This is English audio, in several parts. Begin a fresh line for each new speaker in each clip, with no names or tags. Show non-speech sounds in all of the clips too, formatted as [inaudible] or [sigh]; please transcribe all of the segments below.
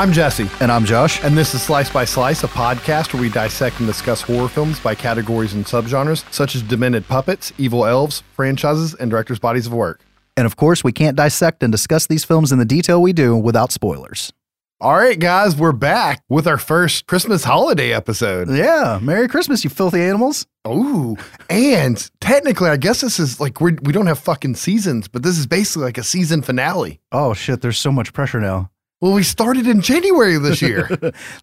I'm Jesse,
And I'm Josh.
and this is Slice by Slice, a podcast where we dissect and discuss horror films by categories and subgenres, such as demented puppets, evil elves, franchises, and directors' bodies of work.
And of course, we can't dissect and discuss these films in the detail we do without spoilers.
All right, guys, we're back with our first Christmas holiday episode.
Yeah. Merry Christmas, you filthy animals.
Ooh, and technically, I guess this is like we're, we don't have fucking seasons, but this is basically like a season finale.
Oh, shit. There's so much pressure now.
Well, we started in January this [laughs] year.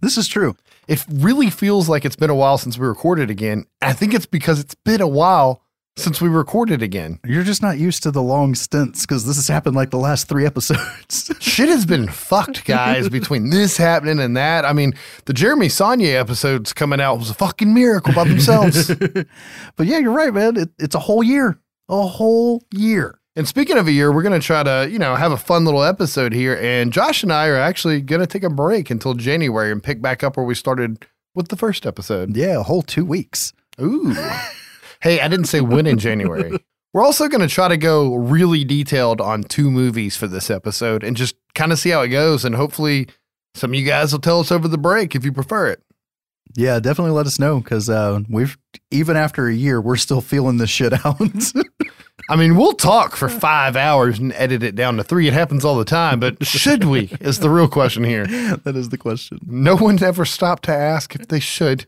This is true.
it really feels like it's been a while since we recorded again. I think it's because it's been a while since we recorded again.
You're just not used to the long stints because this has happened like the last three episodes. [laughs]
Shit has been fucked, guys, between this happening and that. I mean, the Jeremy Saulnier episodes coming out was a fucking miracle by themselves. [laughs]
but yeah, you're right, man. It, it's a whole year. A whole year.
And speaking of a year, we're going to try to, you know, have a fun little episode here. And Josh and I are actually going to take a break until January and pick back up where we started with the first episode.
Yeah, a whole two weeks.
Ooh. [laughs] hey, I didn't say when in January. [laughs] We're also going to try to go really detailed on two movies for this episode and just kind of see how it goes. And hopefully, some of you guys will tell us over the break if you prefer it.
Yeah, definitely let us know because uh, we've, even after a year, we're still feeling this shit out. [laughs]
I mean, we'll talk for five hours and edit it down to three. It happens all the time, but [laughs] should we? Is the real question here.
that is the question.
No one's ever stopped to ask if they should.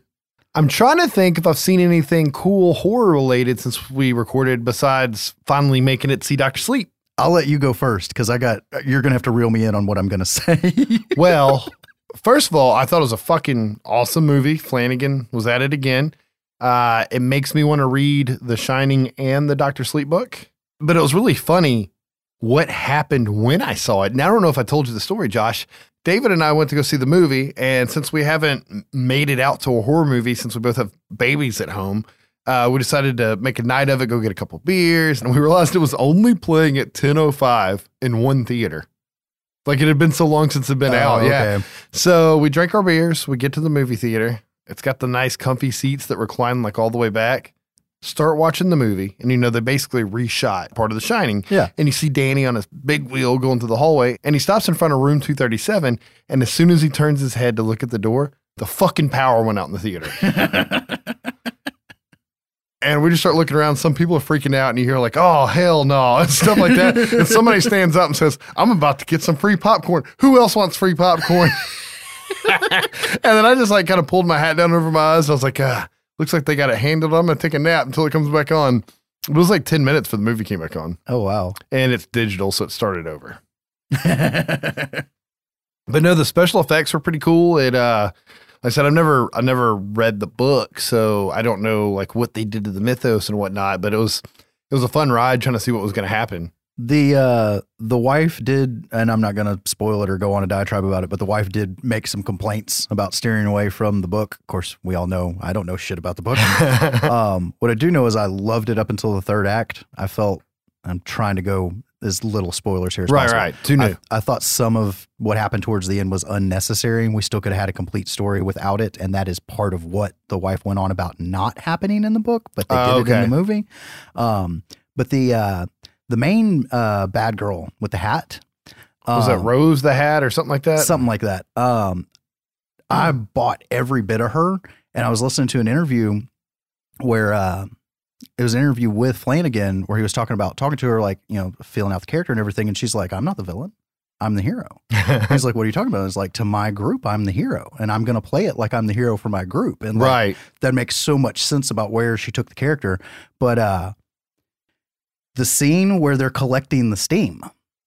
I'm trying to think if I've seen anything cool horror related since we recorded besides finally making it see Dr. Sleep.
I'll let you go first because I got, you're going to have to reel me in on what I'm going [laughs] to say.
Well, first of all, I thought it was a fucking awesome movie. Flanagan was at it again. Uh, it makes me want to read The Shining and the Doctor Sleep book. But it was really funny what happened when I saw it. Now, I don't know if I told you the story, Josh. David and I went to go see the movie, and since we haven't made it out to a horror movie since we both have babies at home, uh, we decided to make a night of it, go get a couple beers, and we realized it was only playing at 10.05 in one theater. Like it had been so long since it had been out.
Oh,
Yeah. So we drank our beers. We get to the movie theater. It's got the nice, comfy seats that recline like all the way back. Start watching the movie, and you know they basically reshot part of The Shining.
Yeah.
And you see Danny on his big wheel going through the hallway, and he stops in front of room 237. And as soon as he turns his head to look at the door, the fucking power went out in the theater. [laughs] And we just start looking around. Some people are freaking out, and you hear like, "Oh hell no!" [laughs] and stuff like that. and somebody stands up and says, "I'm about to get some free popcorn. Who else wants free popcorn?" [laughs] and then I just like kind of pulled my hat down over my eyes. I was like, ah, "Looks like they got it handled. I'm gonna take a nap until it comes back on." It was like ten minutes for the movie came back on,
Oh, wow.
and it's digital, so it started over. [laughs] But no, the special effects were pretty cool. It uh like I said I've never I never read the book, so I don't know like what they did to the mythos and whatnot, but it was it was a fun ride trying to see what was gonna happen.
The uh the wife did and I'm not gonna spoil it or go on a diatribe about it, but the wife did make some complaints about steering away from the book. Of course, we all know I don't know shit about the book. [laughs] um what I do know is I loved it up until the third act. I felt I'm trying to go as little spoilers here as
right,
possible.
right. Too new.
I, I thought some of what happened towards the end was unnecessary, and we still could have had a complete story without it. And that is part of what the wife went on about not happening in the book, but they
Oh,
did it in the movie. Um, but the uh, the main uh, bad girl with the hat
was that
um,
Rose the Hat or something like that?
something like that. Um, I bought every bit of her, and I was listening to an interview where uh, it was an interview with Flanagan where he was talking about talking to her, like you know, feeling out the character and everything, and she's like, "I'm not the villain, I'm the hero." [laughs] He's like, "What are you talking about?" It's like to my group, I'm the hero, and I'm going to play it like I'm the hero for my group, and like,
right.
that makes so much sense about where she took the character. But uh, the scene where they're collecting the steam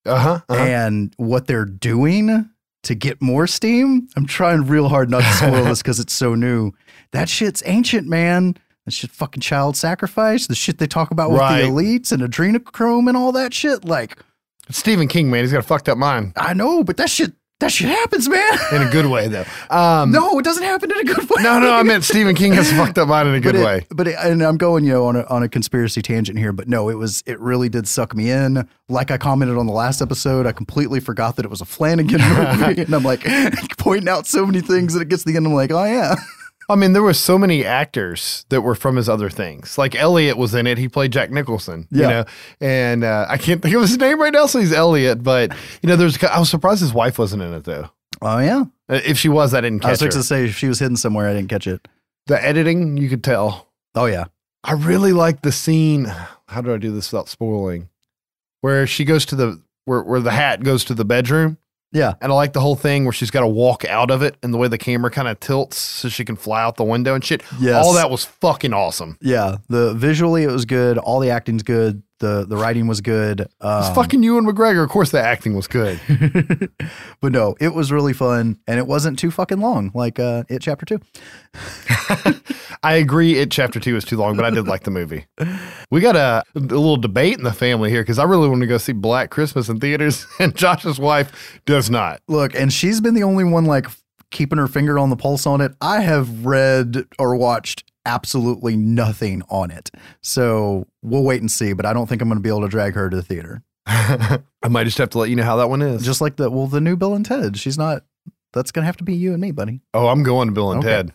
Uh-huh. uh-huh.
and what they're doing to get more steam. I'm trying real hard not to spoil this [laughs] because it's so new. That shit's ancient, man. That shit fucking child sacrifice. The shit they talk about with the elites and adrenochrome and all that shit. Like,
Stephen King, man, he's got a fucked up mind
I know, but that shit that shit happens, man.
in a good way though. Um
no, it doesn't happen in a good way.
no, no, I meant Stephen King has fucked up mind in a good
but it-
way.
But it, and I'm going, you know, on a on a conspiracy tangent here, but no, it was it really did suck me in. Like I commented on the last episode, I completely forgot that it was a Flanagan [laughs] movie, and I'm like [laughs] pointing out so many things that it gets to the end. I'm like, oh yeah,
I mean, there were so many actors that were from his other things. Like Elliot was in it. He played Jack Nicholson. You know, and uh, I can't think of his name right now, so he's Elliot. But you know, there's. I was surprised his wife wasn't in it though.
Oh yeah.
Uh, If she was, I didn't catch
I was
her.
to say if she was hidden somewhere, I didn't catch it.
the editing, you could tell.
Oh yeah.
I really like the scene. [sighs] How do I do this without spoiling? Where she goes to the where where the hat goes to the bedroom.
Yeah.
And I like the whole thing where she's got to walk out of it and the way the camera kind of tilts so she can fly out the window and shit.
Yes.
All that was fucking awesome.
Yeah. The visually it was good. All the acting's good. The the writing was good. Um,
It's fucking Ewan McGregor. Of course, the acting was good. [laughs]
but no, it was really fun and it wasn't too fucking long like uh it chapter 2. [laughs]
I agree. It chapter two is too long, but I did like the movie. We got a, a little debate in the family here because I really want to go see Black Christmas in theaters, [laughs] and Josh's wife does not.
Look, and she's been the only one like keeping her finger on the pulse on it. I have read or watched absolutely nothing on it. So we'll wait and see, but I don't think I'm going to be able to drag her to the theater. [laughs]
I might just have to let you know how that one is.
Just like the well, the new Bill and Ted. She's not. That's going to have to be you and me, buddy.
oh, I'm going to Bill and
Okay.
Ted.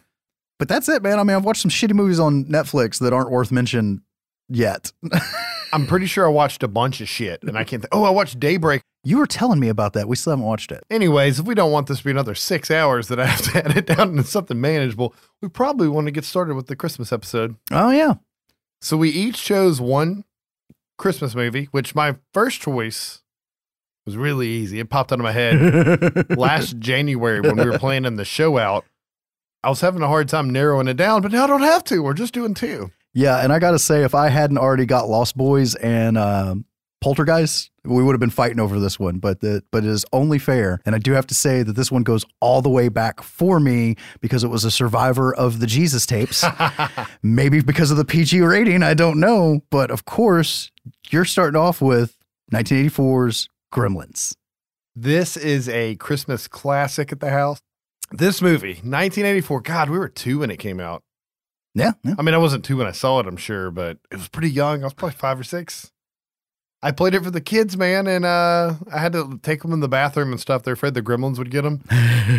But that's it, man. I mean, I've watched some shitty movies on Netflix that aren't worth mention yet.
I'm pretty sure I watched a bunch of shit, and I can't. Th- oh, I watched Daybreak.
You were telling me about that. We still haven't watched it.
Anyways, if we don't want this to be another six hours that I have to [laughs] edit down into something manageable, we probably want to get started with the Christmas episode.
Oh yeah.
So we each chose one Christmas movie, which my first choice was really easy. It popped out of my head [laughs] last January when we were planning the show out. I was having a hard time narrowing it down, but now I don't have to. We're just doing two.
Yeah, and I got to say, if I hadn't already got Lost Boys and um, Poltergeist, we would have been fighting over this one. But the, but it is only fair, and I do have to say that this one goes all the way back for me because it was a survivor of the Jesus tapes. [laughs] Maybe because of the PG rating, I don't know. But of course, you're starting off with 1984's Gremlins.
This is a Christmas classic at the house. This movie, 1984. God, we were two when it came out.
Yeah, yeah.
I mean, I wasn't two when I saw it, I'm sure, but it was pretty young. I was probably five or six. I played it for the kids, man, and uh, I had to take them in the bathroom and stuff. They're afraid the gremlins would get them.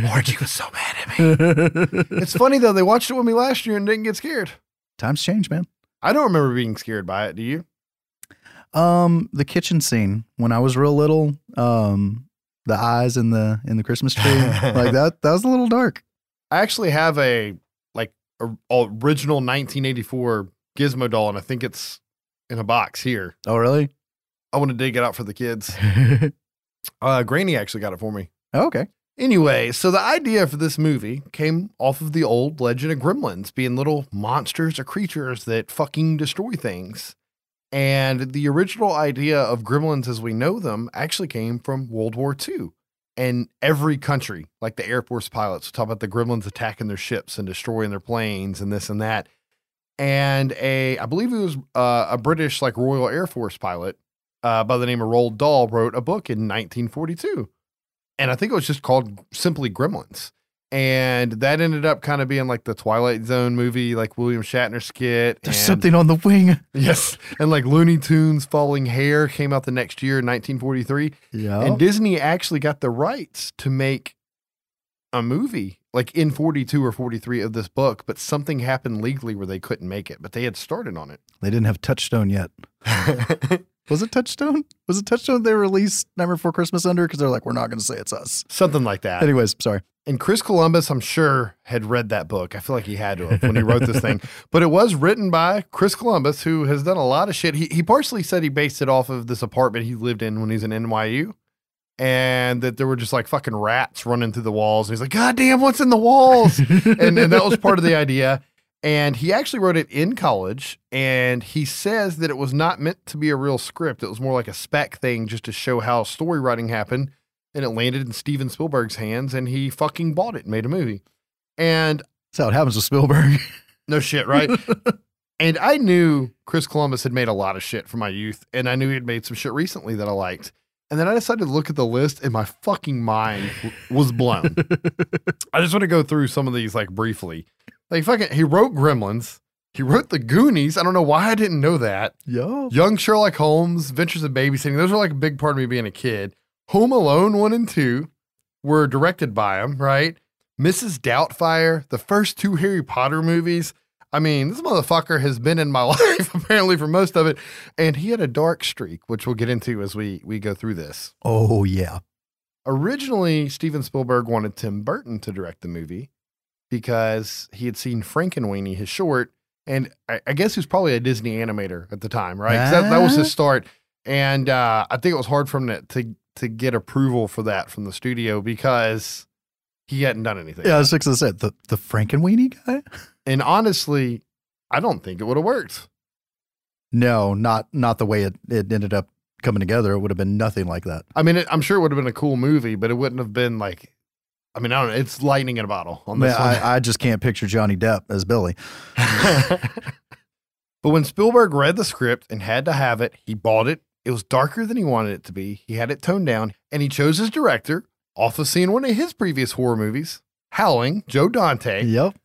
Margie was so mad at me. It's funny though; they watched it with me last year and didn't get scared.
Times change, man.
I don't remember being scared by it. Do you?
Um, the kitchen scene when I was real little, um, the eyes in the in the Christmas tree, [laughs] like that. That was a little dark.
I actually have a like a, original 1984 Gizmo doll, and I think it's in a box here.
Oh, really?
I want to dig it out for the kids. [laughs] Uh, Granny actually got it for me.
okay.
Anyway, so the idea for this movie came off of the old legend of gremlins being little monsters or creatures that fucking destroy things. And the original idea of gremlins as we know them actually came from World War II. And every country, like the Air Force pilots, would talk about the gremlins attacking their ships and destroying their planes and this and that. And a, I believe it was uh, a British, like Royal Air Force pilot uh, by the name of Roald Dahl wrote a book in 1942 and I think it was just called simply Gremlins. And that ended up kind of being like the Twilight Zone movie, like William Shatner skit.
There's
and-
something on the wing. [laughs]
Yes. And like Looney Tunes Falling Hare came out the next year in 1943.
Yeah.
And Disney actually got the rights to make a movie like in 42 or 43 of this book, but something happened legally where they couldn't make it, but they had started on it.
they didn't have Touchstone yet. [laughs] Was it Touchstone? Was it Touchstone they released Nightmare Before Christmas under? Because they're like, we're not going to say it's us.
something like that.
Anyways, sorry.
And Chris Columbus, I'm sure, had read that book. I feel like he had to have when he wrote this thing. [laughs] But it was written by Chris Columbus, who has done a lot of shit. He, he partially said he based it off of this apartment he lived in when he was in NYU. And that there were just like fucking rats running through the walls. And he's like, God damn, what's in the walls? [laughs] and, and that was part of the idea. And he actually wrote it in college. And he says that it was not meant to be a real script. It was more like a spec thing just to show how story writing happened. And it landed in Steven Spielberg's hands and he fucking bought it and made a movie. And
That's how it happens with Spielberg.
no shit, right? [laughs] and I knew Chris Columbus had made a lot of shit for my youth. And I knew he had made some shit recently that I liked. And then I decided to look at the list and my fucking mind w- was blown. [laughs] I just want to go through some of these like briefly. Like fucking, he wrote Gremlins. He wrote The Goonies. I don't know why I didn't know that.
Yo.
Young Sherlock Holmes, Ventures of Babysitting. Those are like a big part of me being a kid. Home Alone 1 and 2 were directed by him, right? Mrs. Doubtfire, the first two Harry Potter movies. I mean, this motherfucker has been in my [laughs] life apparently for most of it. And he had a dark streak, which we'll get into as we we go through this.
Oh, yeah.
Originally, Steven Spielberg wanted Tim Burton to direct the movie because he had seen Frankenweenie, his short, and I, I guess he was probably a Disney animator at the time, right? That, that was his start, and uh, I think it was hard for him to, to to get approval for that from the studio because he hadn't done anything.
Yeah, I was say the the Frankenweenie guy.
And honestly, I don't think it would have worked.
No, not not the way it, it ended up coming together. It would have been nothing like that.
I mean, it, I'm sure it would have been a cool movie, but it wouldn't have been like. I mean, I don't know. It's lightning in a bottle on this one.
I, I just can't picture Johnny Depp as Billy. [laughs]
but when Spielberg read the script and had to have it, he bought it. It was darker than he wanted it to be. He had it toned down, and he chose his director off of seeing one of his previous horror movies, Howling, Joe Dante,
Yep.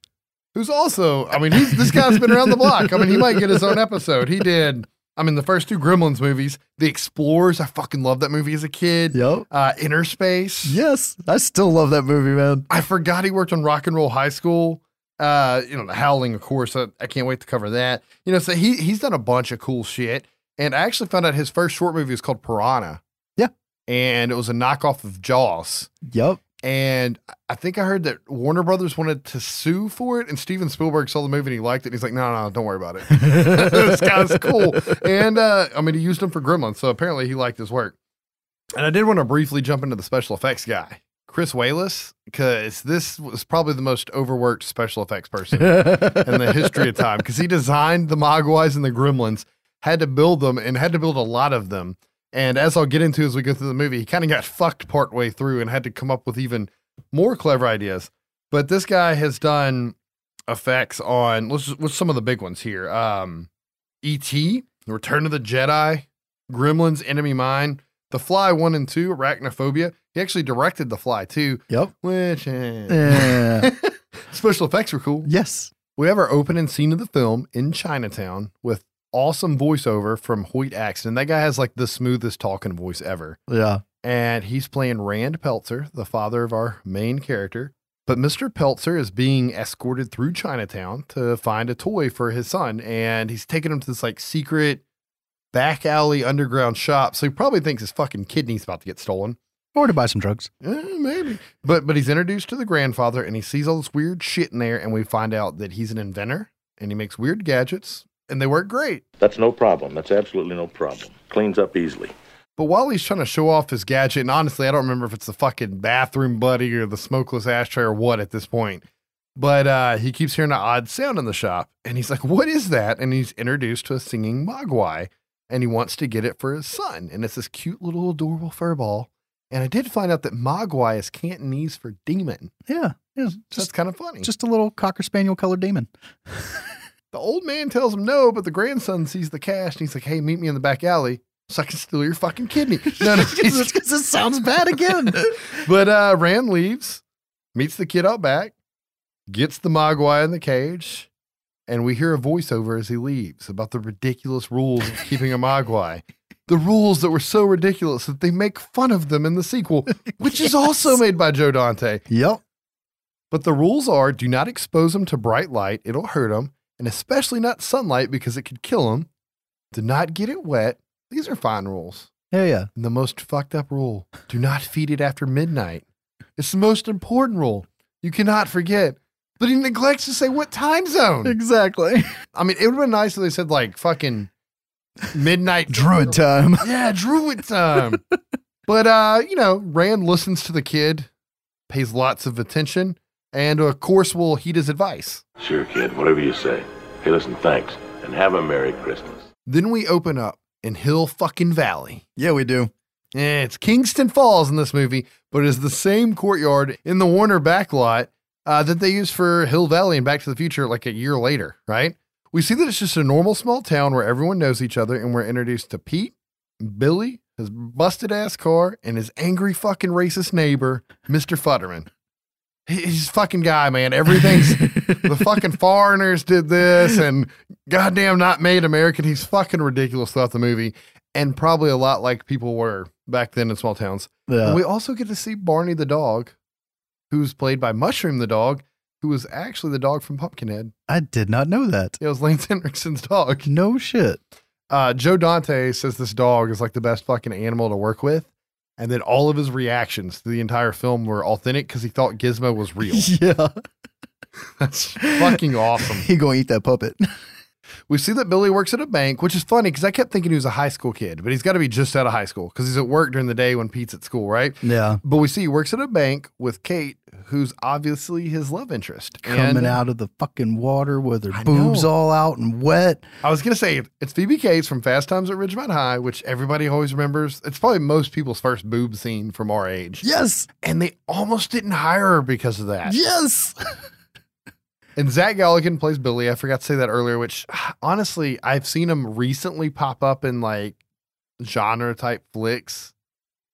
who's also, I mean, he's, this guy's been around the block. I mean, he might get his own episode. He did, I mean, the first two Gremlins movies, The Explorers. I fucking loved that movie as a kid.
Yep.
Uh, Inner Space.
Yes, I still love that movie, man.
I forgot he worked on Rock and Roll High School. Uh, you know, The Howling, of course. I, I can't wait to cover that. You know, so he he's done a bunch of cool shit. And I actually found out his first short movie was called Piranha.
Yeah.
And it was a knockoff of Jaws.
Yep.
And I think I heard that Warner Brothers wanted to sue for it, and Steven Spielberg saw the movie and he liked it. And he's like, "No, no, don't worry about it. [laughs] this guy's [laughs] cool." And uh, I mean, he used him for Gremlins, so apparently he liked his work. And I did want to briefly jump into the special effects guy, Chris Walas, because this was probably the most overworked special effects person [laughs] in the history of time. Because he designed the Mogwais and the Gremlins, had to build them, and had to build a lot of them. And as I'll get into as we go through the movie, he kind of got fucked partway through and had to come up with even more clever ideas. But this guy has done effects on let's just, what's some of the big ones here. Um E.T., Return of the Jedi, Gremlins, Enemy Mine, The Fly 1 and 2, Arachnophobia. He actually directed The Fly Two.
yep.
which eh.
Yeah. [laughs]
special effects were cool.
yes.
We have our opening scene of the film in Chinatown with awesome voiceover from Hoyt Axton. That guy has like the smoothest talking voice ever.
Yeah.
And he's playing Rand Peltzer, the father of our main character. But Mr. Peltzer is being escorted through Chinatown to find a toy for his son. And he's taking him to this like secret back alley underground shop. So he probably thinks his fucking kidney's about to get stolen.
Or to buy some drugs.
Eh, maybe. But but he's introduced to the grandfather and he sees all this weird shit in there and we find out that he's an inventor and he makes weird gadgets and they work great.
That's no problem. That's absolutely no problem. Cleans up easily.
But while he's trying to show off his gadget, and honestly, I don't remember if it's the fucking bathroom buddy or the smokeless ashtray or what at this point. But uh, he keeps hearing an odd sound in the shop, and he's like, "What is that?" And he's introduced to a singing mogwai, and he wants to get it for his son. And it's this cute little adorable fur ball. And I did find out that mogwai is Cantonese for demon.
Yeah. Yeah.
So that's
Just,
kind of funny.
just a little cocker spaniel colored demon. [laughs]
the old man tells him no, but the grandson sees the cash, and he's like, "Hey, meet me in the back alley." So I can steal your fucking kidney. [laughs] No, no,
because it sounds [laughs] bad again.
but uh Rand leaves, meets the kid out back, gets the Mogwai in the cage, and we hear a voiceover as he leaves about the ridiculous rules of keeping a Mogwai. The rules that were so ridiculous that they make fun of them in the sequel, which is [laughs] also made by Joe Dante.
yep.
But the rules are do not expose them to bright light, it'll hurt them, and especially not sunlight because it could kill them. Do not get it wet. These are fine rules.
Yeah. Yeah.
And the most fucked up rule do not feed it after midnight. It's the most important rule. You cannot forget. But he neglects to say what time zone.
Exactly.
I mean, it would have been nice if they said like fucking midnight [laughs]
Druid time. [laughs]
Yeah, druid time. but uh, you know, Rand listens to the kid, pays lots of attention, and of course we'll heed his advice.
Sure, kid. Whatever you say. Hey, listen, thanks. And have a Merry Christmas.
Then we open up in Hill fucking Valley.
Yeah, we do.
Eh, it's Kingston Falls in this movie, but it's the same courtyard in the Warner backlot uh, that they used for Hill Valley and Back to the Future like a year later, right? We see that it's just a normal small town where everyone knows each other, and we're introduced to Pete, Billy, his busted ass car, and his angry fucking racist neighbor, Mr. Futterman. He- He's fucking guy, man. Everything's [laughs] the fucking foreigners did this, and goddamn not made American. He's fucking ridiculous throughout the movie, and probably a lot like people were back then in small towns.
Yeah.
And we also get to see Barney the dog, who's played by Mushroom the dog, who was actually the dog from Pumpkinhead.
I did not know that.
It was Lance Henriksen's dog.
No shit.
Uh, Joe Dante says this dog is like the best fucking animal to work with. And then all of his reactions to the entire film were authentic because he thought Gizmo was [laughs] real.
yeah.
That's fucking awesome. [laughs]
He gonna eat that puppet. [laughs]
We see that Billy works at a bank, which is funny because I kept thinking he was a high school kid, but he's got to be just out of high school because he's at work during the day when Pete's at school, right?
Yeah.
But we see he works at a bank with Kate, who's obviously his love interest.
Coming
And
out of the fucking water with her
I
boobs
know.
all out and wet.
I was gonna say it's Phoebe Cates from Fast Times at Ridgemont High, which everybody always remembers. It's probably most people's first boob scene from our age,
Yes.
and they almost didn't hire her because of that.
Yes. [laughs]
And Zach Galligan plays Billy. I forgot to say that earlier, which honestly, I've seen him recently pop up in like genre type flicks,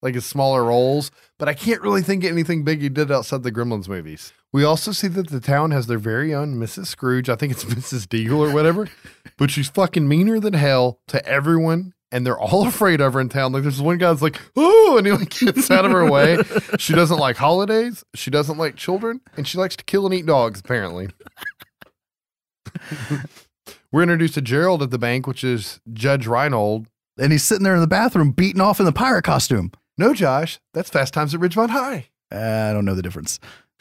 like his smaller roles, but I can't really think of anything big he did outside the Gremlins movies. We also see that the town has their very own Mrs. Scrooge. I think it's [laughs] Mrs. Deagle or whatever, [laughs] but she's fucking meaner than hell to everyone. And they're all [laughs] afraid of her in town. Like there's one guy that's like, "Ooh," and he like gets out of her way. She doesn't like holidays. She doesn't like children, and she likes to kill and eat dogs. Apparently, we're introduced to Gerald at the bank, which is Judge Reinhold.
And he's sitting there in the bathroom beating off in the pirate costume.
No, Josh, that's Fast Times at Ridgemont High.
I don't know the difference. [laughs]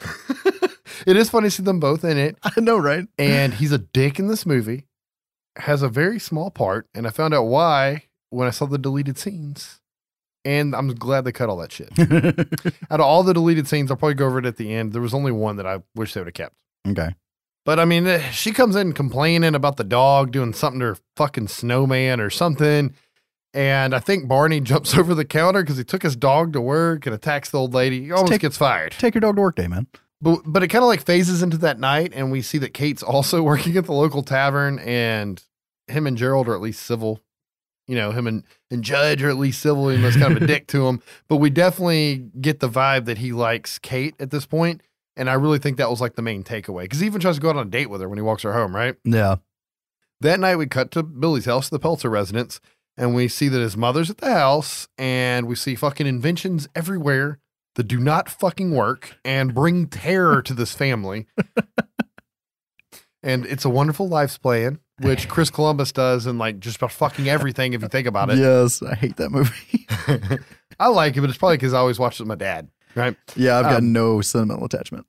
it is funny to see them both in it, [laughs]
I know, right? [laughs]
and he's a dick in this movie. Has a very small part, and I found out why when I saw the deleted scenes. And I'm glad they cut all that shit. Out of all the deleted scenes, I'll probably go over it at the end. There was only one that I wish they would have kept.
okay.
But I mean, eh, she comes in complaining about the dog doing something to her fucking snowman or something. And I think Barney [laughs] jumps over the counter because he took his dog to work and attacks the old lady. He almost
Take-
gets fired.
Take your dog to work day, man.
But, but it kind of like phases into that night. And we see that Kate's also [laughs] working at the local tavern and him and Gerald are at least civil. You know, him and, and Judge are at least civil. He was kind of a dick to him. [laughs] But we definitely get the vibe that he likes Kate at this point. And I really think that was like the main takeaway because he even tries to go out on a date with her when he walks her home, right?
Yeah.
That night, we cut to Billy's house, the Peltzer residence, and we see that his mother's at the house, and we see fucking inventions everywhere that do not fucking work and bring terror to this family. [laughs] and it's a wonderful life's plan, which [sighs] Chris Columbus does, and like just about fucking everything if you think about it.
Yes. I hate that movie. [laughs]
I like it, but it's probably because I always watched it with my dad, right?
yeah. I've got
Um,
no sentimental attachment.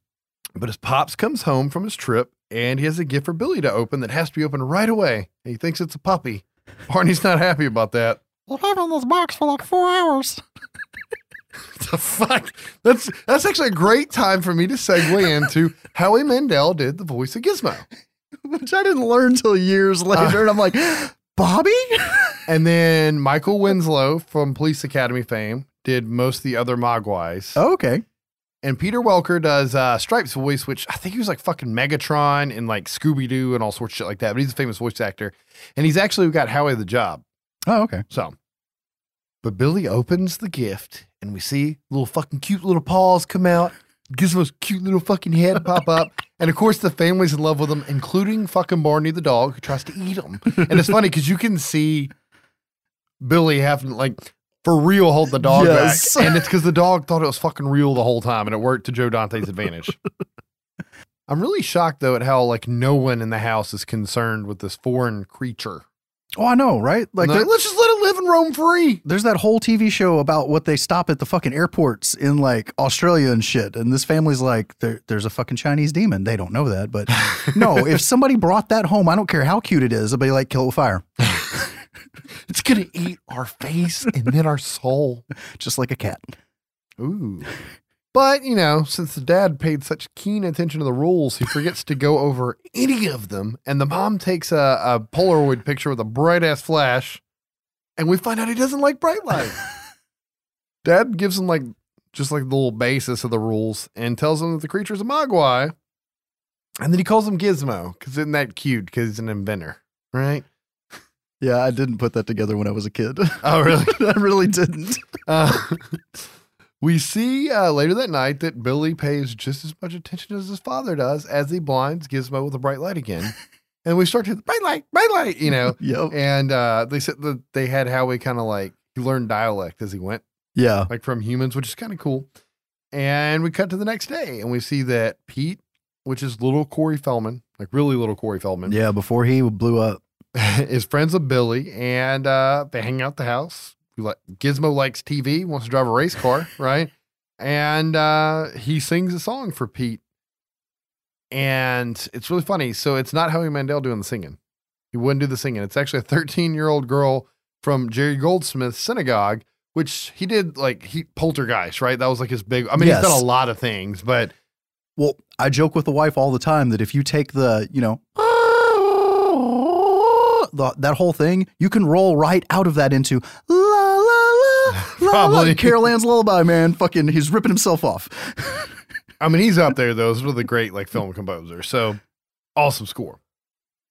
But his pops comes home from his trip and he has a gift for Billy to open that has to be opened right away. He thinks it's a puppy. Barney's not happy about that.
I've had in this box for like four hours. [laughs]
the fuck? That's that's actually a great time for me to segue into Howie Mandel did the voice of Gizmo.
Which I didn't learn till years uh, later. and I'm like, Bobby? [laughs]
And then Michael Winslow from Police Academy fame did most of the other Mogwais.
Oh, okay.
And Peter Welker does uh, Stripes' voice, which I think he was like fucking Megatron and like Scooby Doo and all sorts of shit like that. But he's a famous voice actor. And he's actually got Howie the job.
Oh, okay.
So, but Billy opens the gift and we see little fucking cute little paws come out, Gizmo's cute little fucking head pop up. [laughs] And of course, the family's in love with him, including fucking Barney the dog who tries to eat him. And it's funny because you can see Billy having like for real hold the dog
Yes.
back. [laughs] And it's because the dog thought it was fucking real the whole time and it worked to Joe Dante's advantage. [laughs] I'm really shocked though at how like no one in the house is concerned with this foreign creature.
Oh, I know, right? Like, there-
let's just let it live and roam free.
there's that whole TV show about what they stop at the fucking airports in like Australia and shit. And this family's like, there, there's a fucking Chinese demon. They don't know that. But [laughs] no, if somebody brought that home, I don't care how cute it is, they'll be like, kill it with fire.
It's gonna eat our face and then our soul.
Just like a cat.
Ooh. But, you know, since the dad paid such keen attention to the rules, he forgets to go [laughs] over any of them. And the mom takes a, a Polaroid picture with a bright ass flash. And we find out he doesn't like bright light. [laughs] dad gives him like just like the little basis of the rules and tells him that the creature's a Mogwai. And then he calls him Gizmo because isn't that cute? Because he's an inventor, right?
Yeah, I didn't put that together when I was a kid. [laughs]
Oh, really? [laughs]
I really didn't. [laughs]
Uh, we see uh, later that night that Billy pays just as much attention as his father does as he blinds Gizmo with a bright light again. and we start to bright light, bright light, you know.
Yep.
And uh, they said that they had Howie kind of like he learned dialect as he went,
Yeah.
like from humans, which is kind of cool. And we cut to the next day and we see that Pete, which is little Corey Feldman, like really little Corey Feldman,
Yeah. Before he blew up. [laughs]
is friends with Billy and uh, they hang out at the house. Gizmo likes TV, wants to drive a race car, [laughs] right? And uh, he sings a song for Pete. And it's really funny. So it's not Howie Mandel doing the singing. He wouldn't do the singing. It's actually a 13 year old girl from Jerry Goldsmith's synagogue, which he did like he poltergeist, right? That was like his big. I mean,
Yes.
he's done a lot of things, but
Well, I joke with the wife all the time that if you take the, you know, the, that whole thing, you can roll right out of that into la la la la la.
Probably.
Carol Ann's lullaby, man. Fucking, he's ripping himself off. [laughs]
I mean, he's up there though. He's really great like film composer. So awesome score.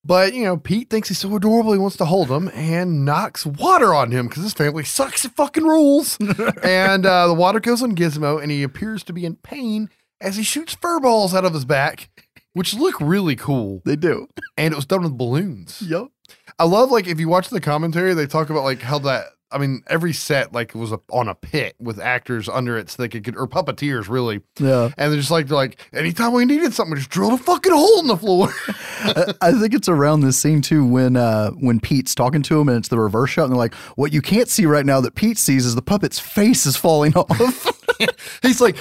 But you know, Pete thinks he's so adorable. He wants to hold him and knocks water on him because his family sucks at fucking rules. [laughs] and uh, the water goes on Gizmo, and he appears to be in pain as he shoots fur balls out of his back, which look really cool.
They do.
And it was done with balloons.
Yep.
I love like if you watch the commentary, they talk about like how that. I mean, every set like was a, on a pit with actors under it, so they could or puppeteers really.
Yeah.
And they're just like, they're like, anytime we needed something, we just drilled a fucking hole in the floor. [laughs]
I, I think it's around this scene too when uh when Pete's talking to him and it's the reverse shot and they're like, what you can't see right now that Pete sees is the puppet's face is falling [laughs] off. [laughs]
He's like,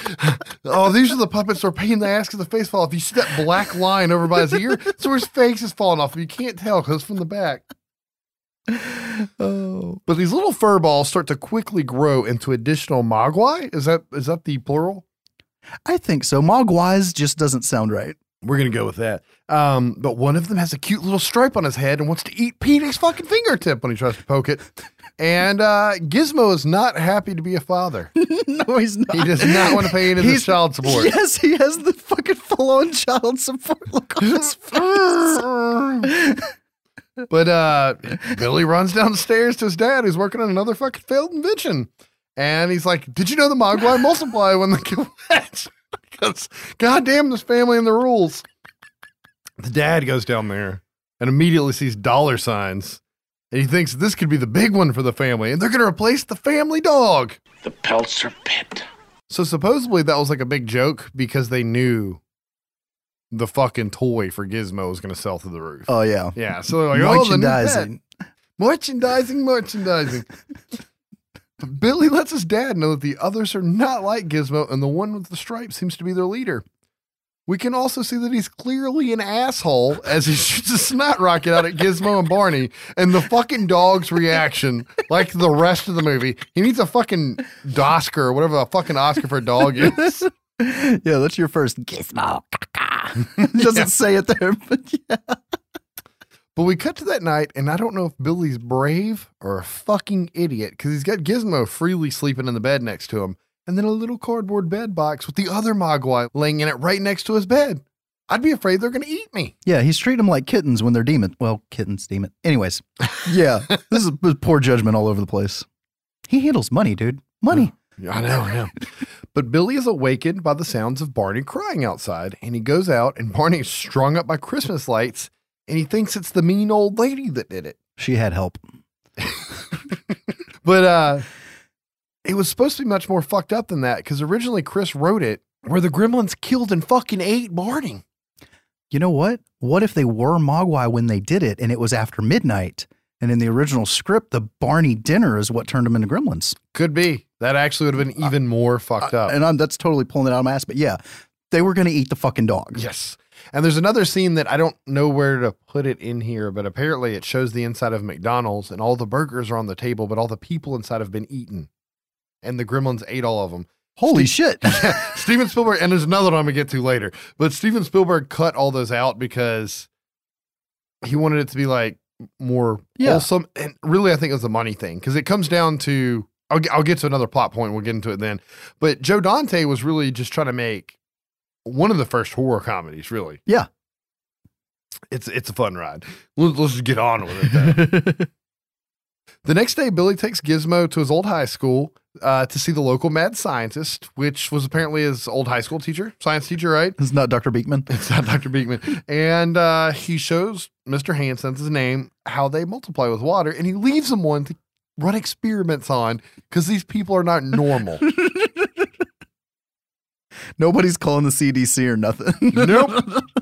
oh, these are the puppets that are paying the ass because the face fall off. You see that black line over by his ear? That's where his face is falling off. You can't tell because it's from the back.
oh.
But these little fur balls start to quickly grow into additional mogwai. Is that is that the plural?
I think so. Mogwais just doesn't sound right.
We're gonna go with that. Um, but one of them has a cute little stripe on his head and wants to eat Pete's fucking fingertip when he tries to poke it. And uh, Gizmo is not happy to be a father. [laughs]
no, he's not.
He does not want to pay any of his child support.
Yes, he has the fucking full on child support look on his [laughs] face.
but uh, Billy runs downstairs to his dad, who's working on another fucking failed invention. And he's like, Did you know the Mogwai multiply when they kill hatch? [laughs] Because goddamn this family and the rules. The dad goes down there and immediately sees dollar signs. And he thinks this could be the big one for the family. And they're going to replace the family dog.
The Peltzer Pit.
So supposedly that was like a big joke because they knew the fucking toy for Gizmo was going to sell through the roof.
Oh yeah.
Yeah, so they're like, oh, the.
Merchandising.
merchandising, merchandising. But [laughs] Billy lets his dad know that the others are not like Gizmo, and the one with the stripes seems to be their leader. We can also see that he's clearly an asshole as he shoots [laughs] a snot rocket out at Gizmo and Barney, and the fucking dog's reaction, like the rest of the movie, he needs a fucking Oscar or whatever a fucking Oscar for a dog is. [laughs]
yeah, that's your first gizmo. [laughs] Doesn't say it there, but yeah.
But we cut to that night, and I don't know if Billy's brave or a fucking idiot because he's got Gizmo freely sleeping in the bed next to him, and then a little cardboard bed box with the other Mogwai laying in it right next to his bed. I'd be afraid they're going to eat me.
Yeah, he's treating them like kittens when they're demon. Well, kittens, demon. Anyways, [laughs] yeah, this is poor judgment all over the place. He handles money, dude. Money.
Yeah, I know, I know. [laughs] but Billy is awakened by the sounds of Barney crying outside, and he goes out, and Barney's strung up by Christmas lights, and he thinks it's the mean old lady that did it.
She had help. [laughs]
But uh it was supposed to be much more fucked up than that because originally Chris wrote it where the gremlins killed and fucking ate Barney.
You know what? What if they were Mogwai when they did it and it was after midnight? And in the original script, the Barney dinner is what turned them into gremlins.
Could be. That actually would have been uh, even more fucked uh, up.
And I'm, that's totally pulling it out of my ass. But yeah, they were going to eat the fucking dog.
yes. And there's another scene that I don't know where to put it in here, but apparently it shows the inside of McDonald's and all the burgers are on the table, but all the people inside have been eaten. And the gremlins ate all of them.
Holy shit. [laughs]
Steven Spielberg, and there's another one I'm gonna get to later, but Steven Spielberg cut all those out because he wanted it to be like more
Yeah.
wholesome. And really, I think it was a money thing because it comes down to I'll, get- I'll get to another plot point. We'll get into it then. But Joe Dante was really just trying to make one of the first horror comedies, really.
Yeah.
It's it's a fun ride. Let's, let's just get on with it. [laughs] The next day, Billy takes Gizmo to his old high school uh, to see the local mad scientist, which was apparently his old high school teacher, science teacher, right?
it's not Dr. Beekman. [laughs]
It's not Dr. Beekman. And uh, he shows Mr. Hanson's his name how they multiply with water, and he leaves him one to run experiments on because these people are not normal. [laughs]
Nobody's calling the CDC or nothing.
Nope. [laughs]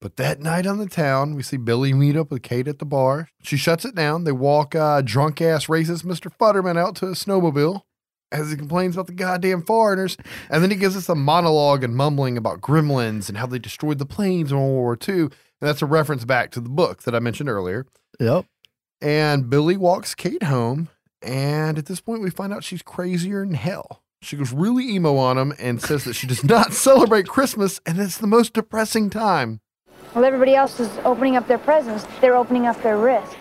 but that night on the town, we see Billy meet up with Kate at the bar. She shuts it down. They walk uh, drunk ass racist Mr. Futterman out to a snowmobile as he complains about the goddamn foreigners. And then he gives us a monologue and mumbling about gremlins and how they destroyed the planes in World War II. And that's a reference back to the book that I mentioned earlier.
Yep.
And Billy walks Kate home. And at this point, we find out she's crazier than hell. She goes really emo on him and says that she does not [laughs] celebrate Christmas and it's the most depressing time.
While everybody else is opening up their presents, they're opening up their wrists.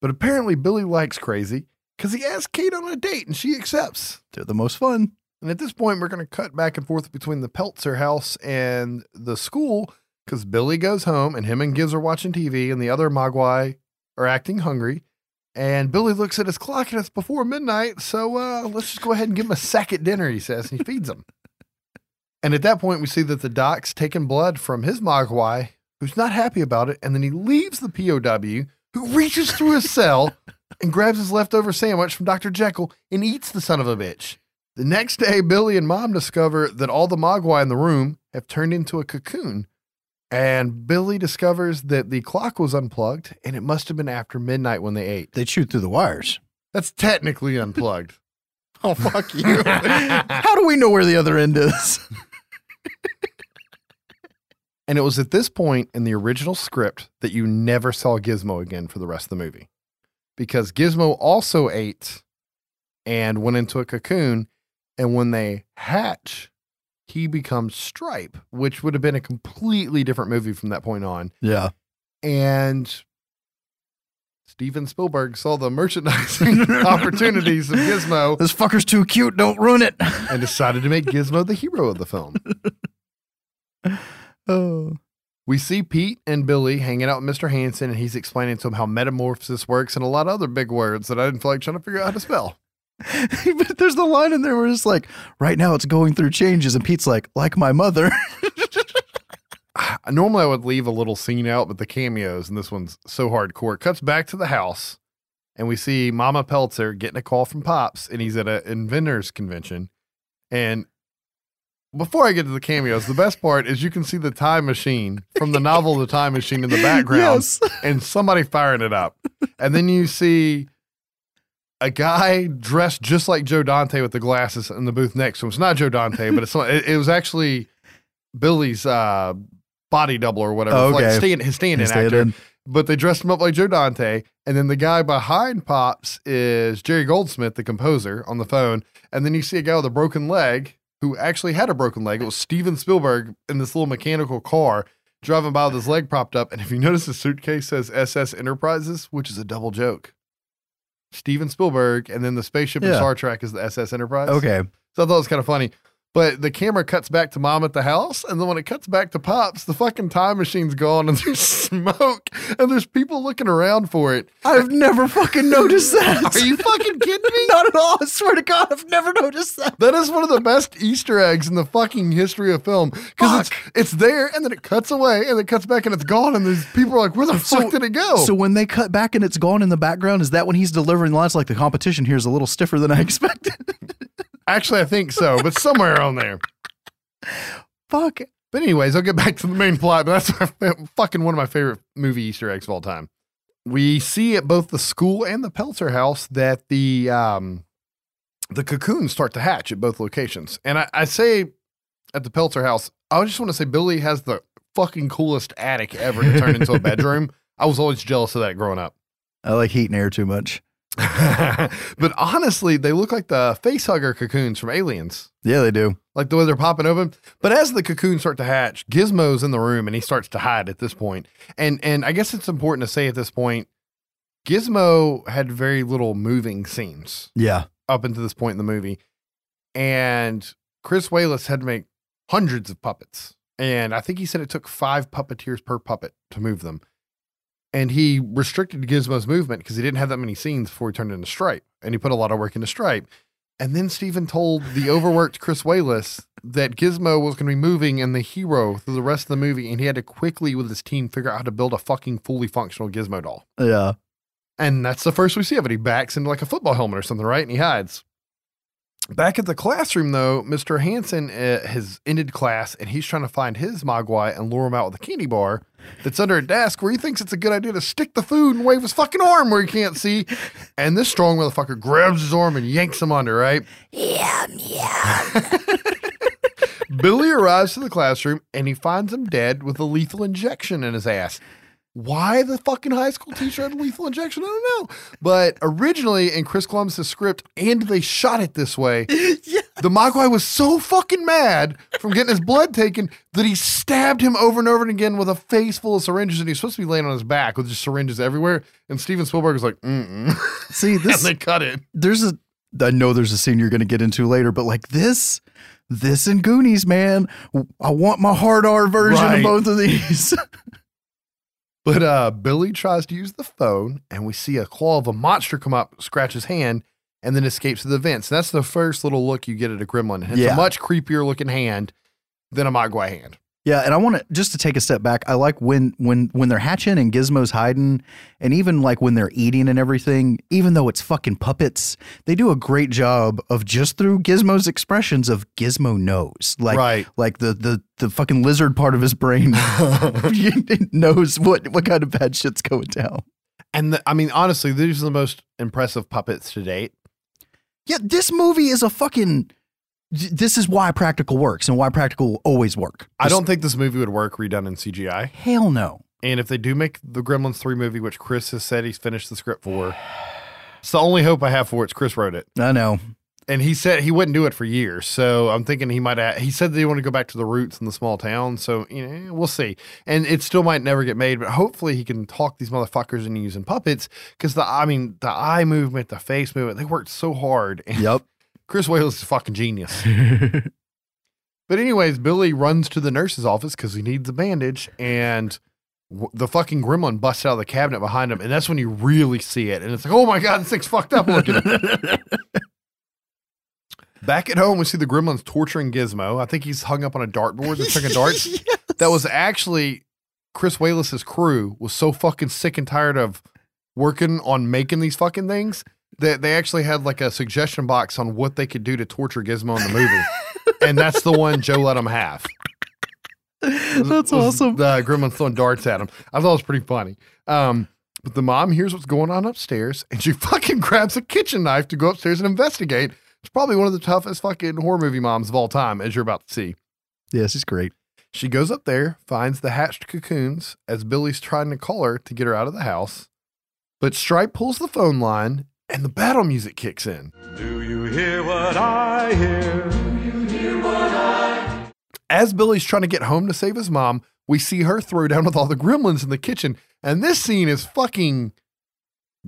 But apparently, Billy likes crazy because he asks Kate on a date and she accepts.
They're the most fun.
And at this point, we're going to cut back and forth between the Peltzer house and the school because Billy goes home and him and Giz are watching TV and the other Mogwai are acting hungry. And Billy looks at his clock and it's before midnight. So uh, let's just go ahead and give him a second dinner, he says, and he feeds him. and at that point, we see that the doc's taking blood from his Mogwai, who's not happy about it. And then he leaves the POW, who reaches through his cell [laughs] and grabs his leftover sandwich from Dr. Jekyll and eats the son of a bitch. The next day, Billy and mom discover that all the Mogwai in the room have turned into a cocoon. And Billy discovers that the clock was unplugged and it must have been after midnight when they ate.
They chewed through the wires.
That's technically unplugged. [laughs] oh, fuck you. [laughs]
How do we know where the other end is?
And it was at this point in the original script that you never saw Gizmo again for the rest of the movie. Because Gizmo also ate and went into a cocoon. And when they hatch, he becomes Stripe, which would have been a completely different movie from that point on.
Yeah.
And Steven Spielberg saw the merchandising [laughs] opportunities of Gizmo
This fucker's too cute. Don't ruin it.
and decided to make Gizmo the hero of the film. [laughs]
oh.
We see Pete and Billy hanging out with Mr. Hanson, and he's explaining to him how metamorphosis works and a lot of other big words that I didn't feel like trying to figure out how to spell. [laughs]
but there's the line in there where it's like, right now it's going through changes, and Pete's like, like my mother. [laughs] [laughs]
Normally, I would leave a little scene out, but the cameos, and this one's so hardcore. It cuts back to the house, and we see Mama Peltzer getting a call from Pops, and he's at an inventors convention. And before I get to the cameos, the best part is you can see the time machine from the novel The Time Machine in the background
yes. [laughs]
and somebody firing it up. And then you see a guy dressed just like Joe Dante with the glasses in the booth next to him. It's not Joe Dante, but it's it, it was actually Billy's uh, body double or whatever,
Oh,
like
okay.
stand, his stand-in actor. But they dressed him up like Joe Dante, and then the guy behind Pops is Jerry Goldsmith, the composer, on the phone. And then you see a guy with a broken leg who actually had a broken leg. It was Steven Spielberg in this little mechanical car driving by with his leg propped up. And if you notice, the suitcase says SS Enterprises, which is a double joke. Steven Spielberg, and then the spaceship in
Yeah.
Star Trek is the SS Enterprise.
Okay.
So I thought it was kind of funny. But the camera cuts back to mom at the house, and then when it cuts back to Pops, the fucking time machine's gone and [laughs] there's smoke and there's people looking around for it.
I've never fucking noticed [laughs] that.
Are you fucking kidding me? [laughs]
Not at all. I swear to God, I've never noticed that.
That is one of the best Easter eggs in the fucking history of film because it's it's there and then it cuts away and it cuts back and it's gone and these people are like, where the
So-
fuck did it go?
So when they cut back and it's gone in the background, is that when he's delivering lines like the competition here is a little stiffer than I expected?
Actually, I think so, but somewhere on there.
Fuck.
But anyways, I'll get back to the main plot. But that's [laughs] my, fucking one of my favorite movie Easter eggs of all time. We see at both the school and the Peltzer house that the um, the cocoons start to hatch at both locations. And I, I say at the Peltzer house, I just want to say Billy has the fucking coolest attic ever to turn into a [laughs] bedroom. I was always jealous of that growing up.
I like heat and air too much. [laughs]
but honestly, they look like the face hugger cocoons from Aliens
Yeah, they do.
like the way they're popping open. But as the cocoons start to hatch, Gizmo's in the room and he starts to hide at this point. And and I guess it's important to say at this point, Gizmo had very little moving scenes
Yeah.
up until this point in the movie. And Chris Walas had to make hundreds of puppets. And I think he said it took five puppeteers per puppet to move them. And he restricted Gizmo's movement because he didn't have that many scenes before he turned into Stripe. And he put a lot of work into Stripe. And then Steven told the [laughs] overworked Chris Walas that Gizmo was going to be moving and the hero through the rest of the movie. And he had to quickly, with his team, figure out how to build a fucking fully functional Gizmo doll.
Yeah.
And that's the first we see of it. He backs into like a football helmet or something, right? And he hides. Back at the classroom, though, Mr. Hanson uh, has ended class and he's trying to find his Mogwai and lure him out with a candy bar that's under a desk where he thinks it's a good idea to stick the food and wave his fucking arm where he can't see. And this strong motherfucker grabs his arm and yanks him under, right?
Yum, yum. [laughs]
Billy arrives to the classroom and he finds him dead with a lethal injection in his ass. Why the fucking high school teacher had a lethal injection? I don't know. But originally in Chris Columbus' script, and they shot it this way, [laughs] the Mogwai was so fucking mad from getting his blood taken that he stabbed him over and over and again with a face full of syringes, and he's supposed to be laying on his back with just syringes everywhere. And Steven Spielberg was like, mm-mm. [laughs]
See, this [laughs] and
they cut it.
there's a I know there's a scene you're going to get into later, but like this, this and Goonies, man, I want my hard R version
Right.
of both of these.
But uh, Billy tries to use the phone, and we see a claw of a monster come up, scratch his hand, and then escapes to the vents. And that's the first little look you get at a gremlin. And it's
Yeah.
a much creepier looking hand than a Mogwai hand.
Yeah, and I want to just to take a step back. I like when when when they're hatching and Gizmo's hiding, and even like when they're eating and everything. Even though it's fucking puppets, they do a great job of just through Gizmo's expressions of Gizmo knows, like
Right.
like the the the fucking lizard part of his brain [laughs] [laughs] knows what what kind of bad shit's going down.
And the, I mean, honestly, these are the most impressive puppets to date.
Yeah, this movie is a fucking. This is why practical works and why practical will always work.
I don't think this movie would work redone in CGI.
Hell no.
And if they do make the Gremlins 3 movie, which Chris has said he's finished the script for, it's the only hope I have for it. Chris wrote it.
I know.
and he said he wouldn't do it for years. So I'm thinking he might. Have, he said that he want to go back to the roots in the small town. So you know, we'll see. And it still might never get made, but hopefully he can talk these motherfuckers into using puppets because the I mean the eye movement, the face movement, they worked so hard. [laughs]
Yep.
Chris Walas is a fucking genius. [laughs] But anyways, Billy runs to the nurse's office because he needs a bandage, and w- the fucking gremlin busts out of the cabinet behind him, and that's when you really see it, and it's like, oh my god, this thing's fucked up looking. [laughs] Back at home, we see the gremlins torturing Gizmo. I think he's hung up on a dartboard and chucking darts. [laughs] That was actually Chris Walas's crew was so fucking sick and tired of working on making these fucking things that they actually had like a suggestion box on what they could do to torture Gizmo in the movie. and that's the one Joe let him have.
That's
was
awesome.
The gremlin throwing darts at him. I thought it was pretty funny. Um, but the mom hears what's going on upstairs and she [laughs] fucking grabs a kitchen knife to go upstairs and investigate. It's probably one of the toughest fucking horror movie moms of all time, as you're about to see.
Yes, he's great.
She goes up there, finds the hatched cocoons as Billy's trying to call her to get her out of the house. But Stripe pulls the phone line and the battle music kicks in.
Do you hear what I hear?
As Billy's trying to get home to save his mom, we see her throw down with all the gremlins in the kitchen. And this scene is fucking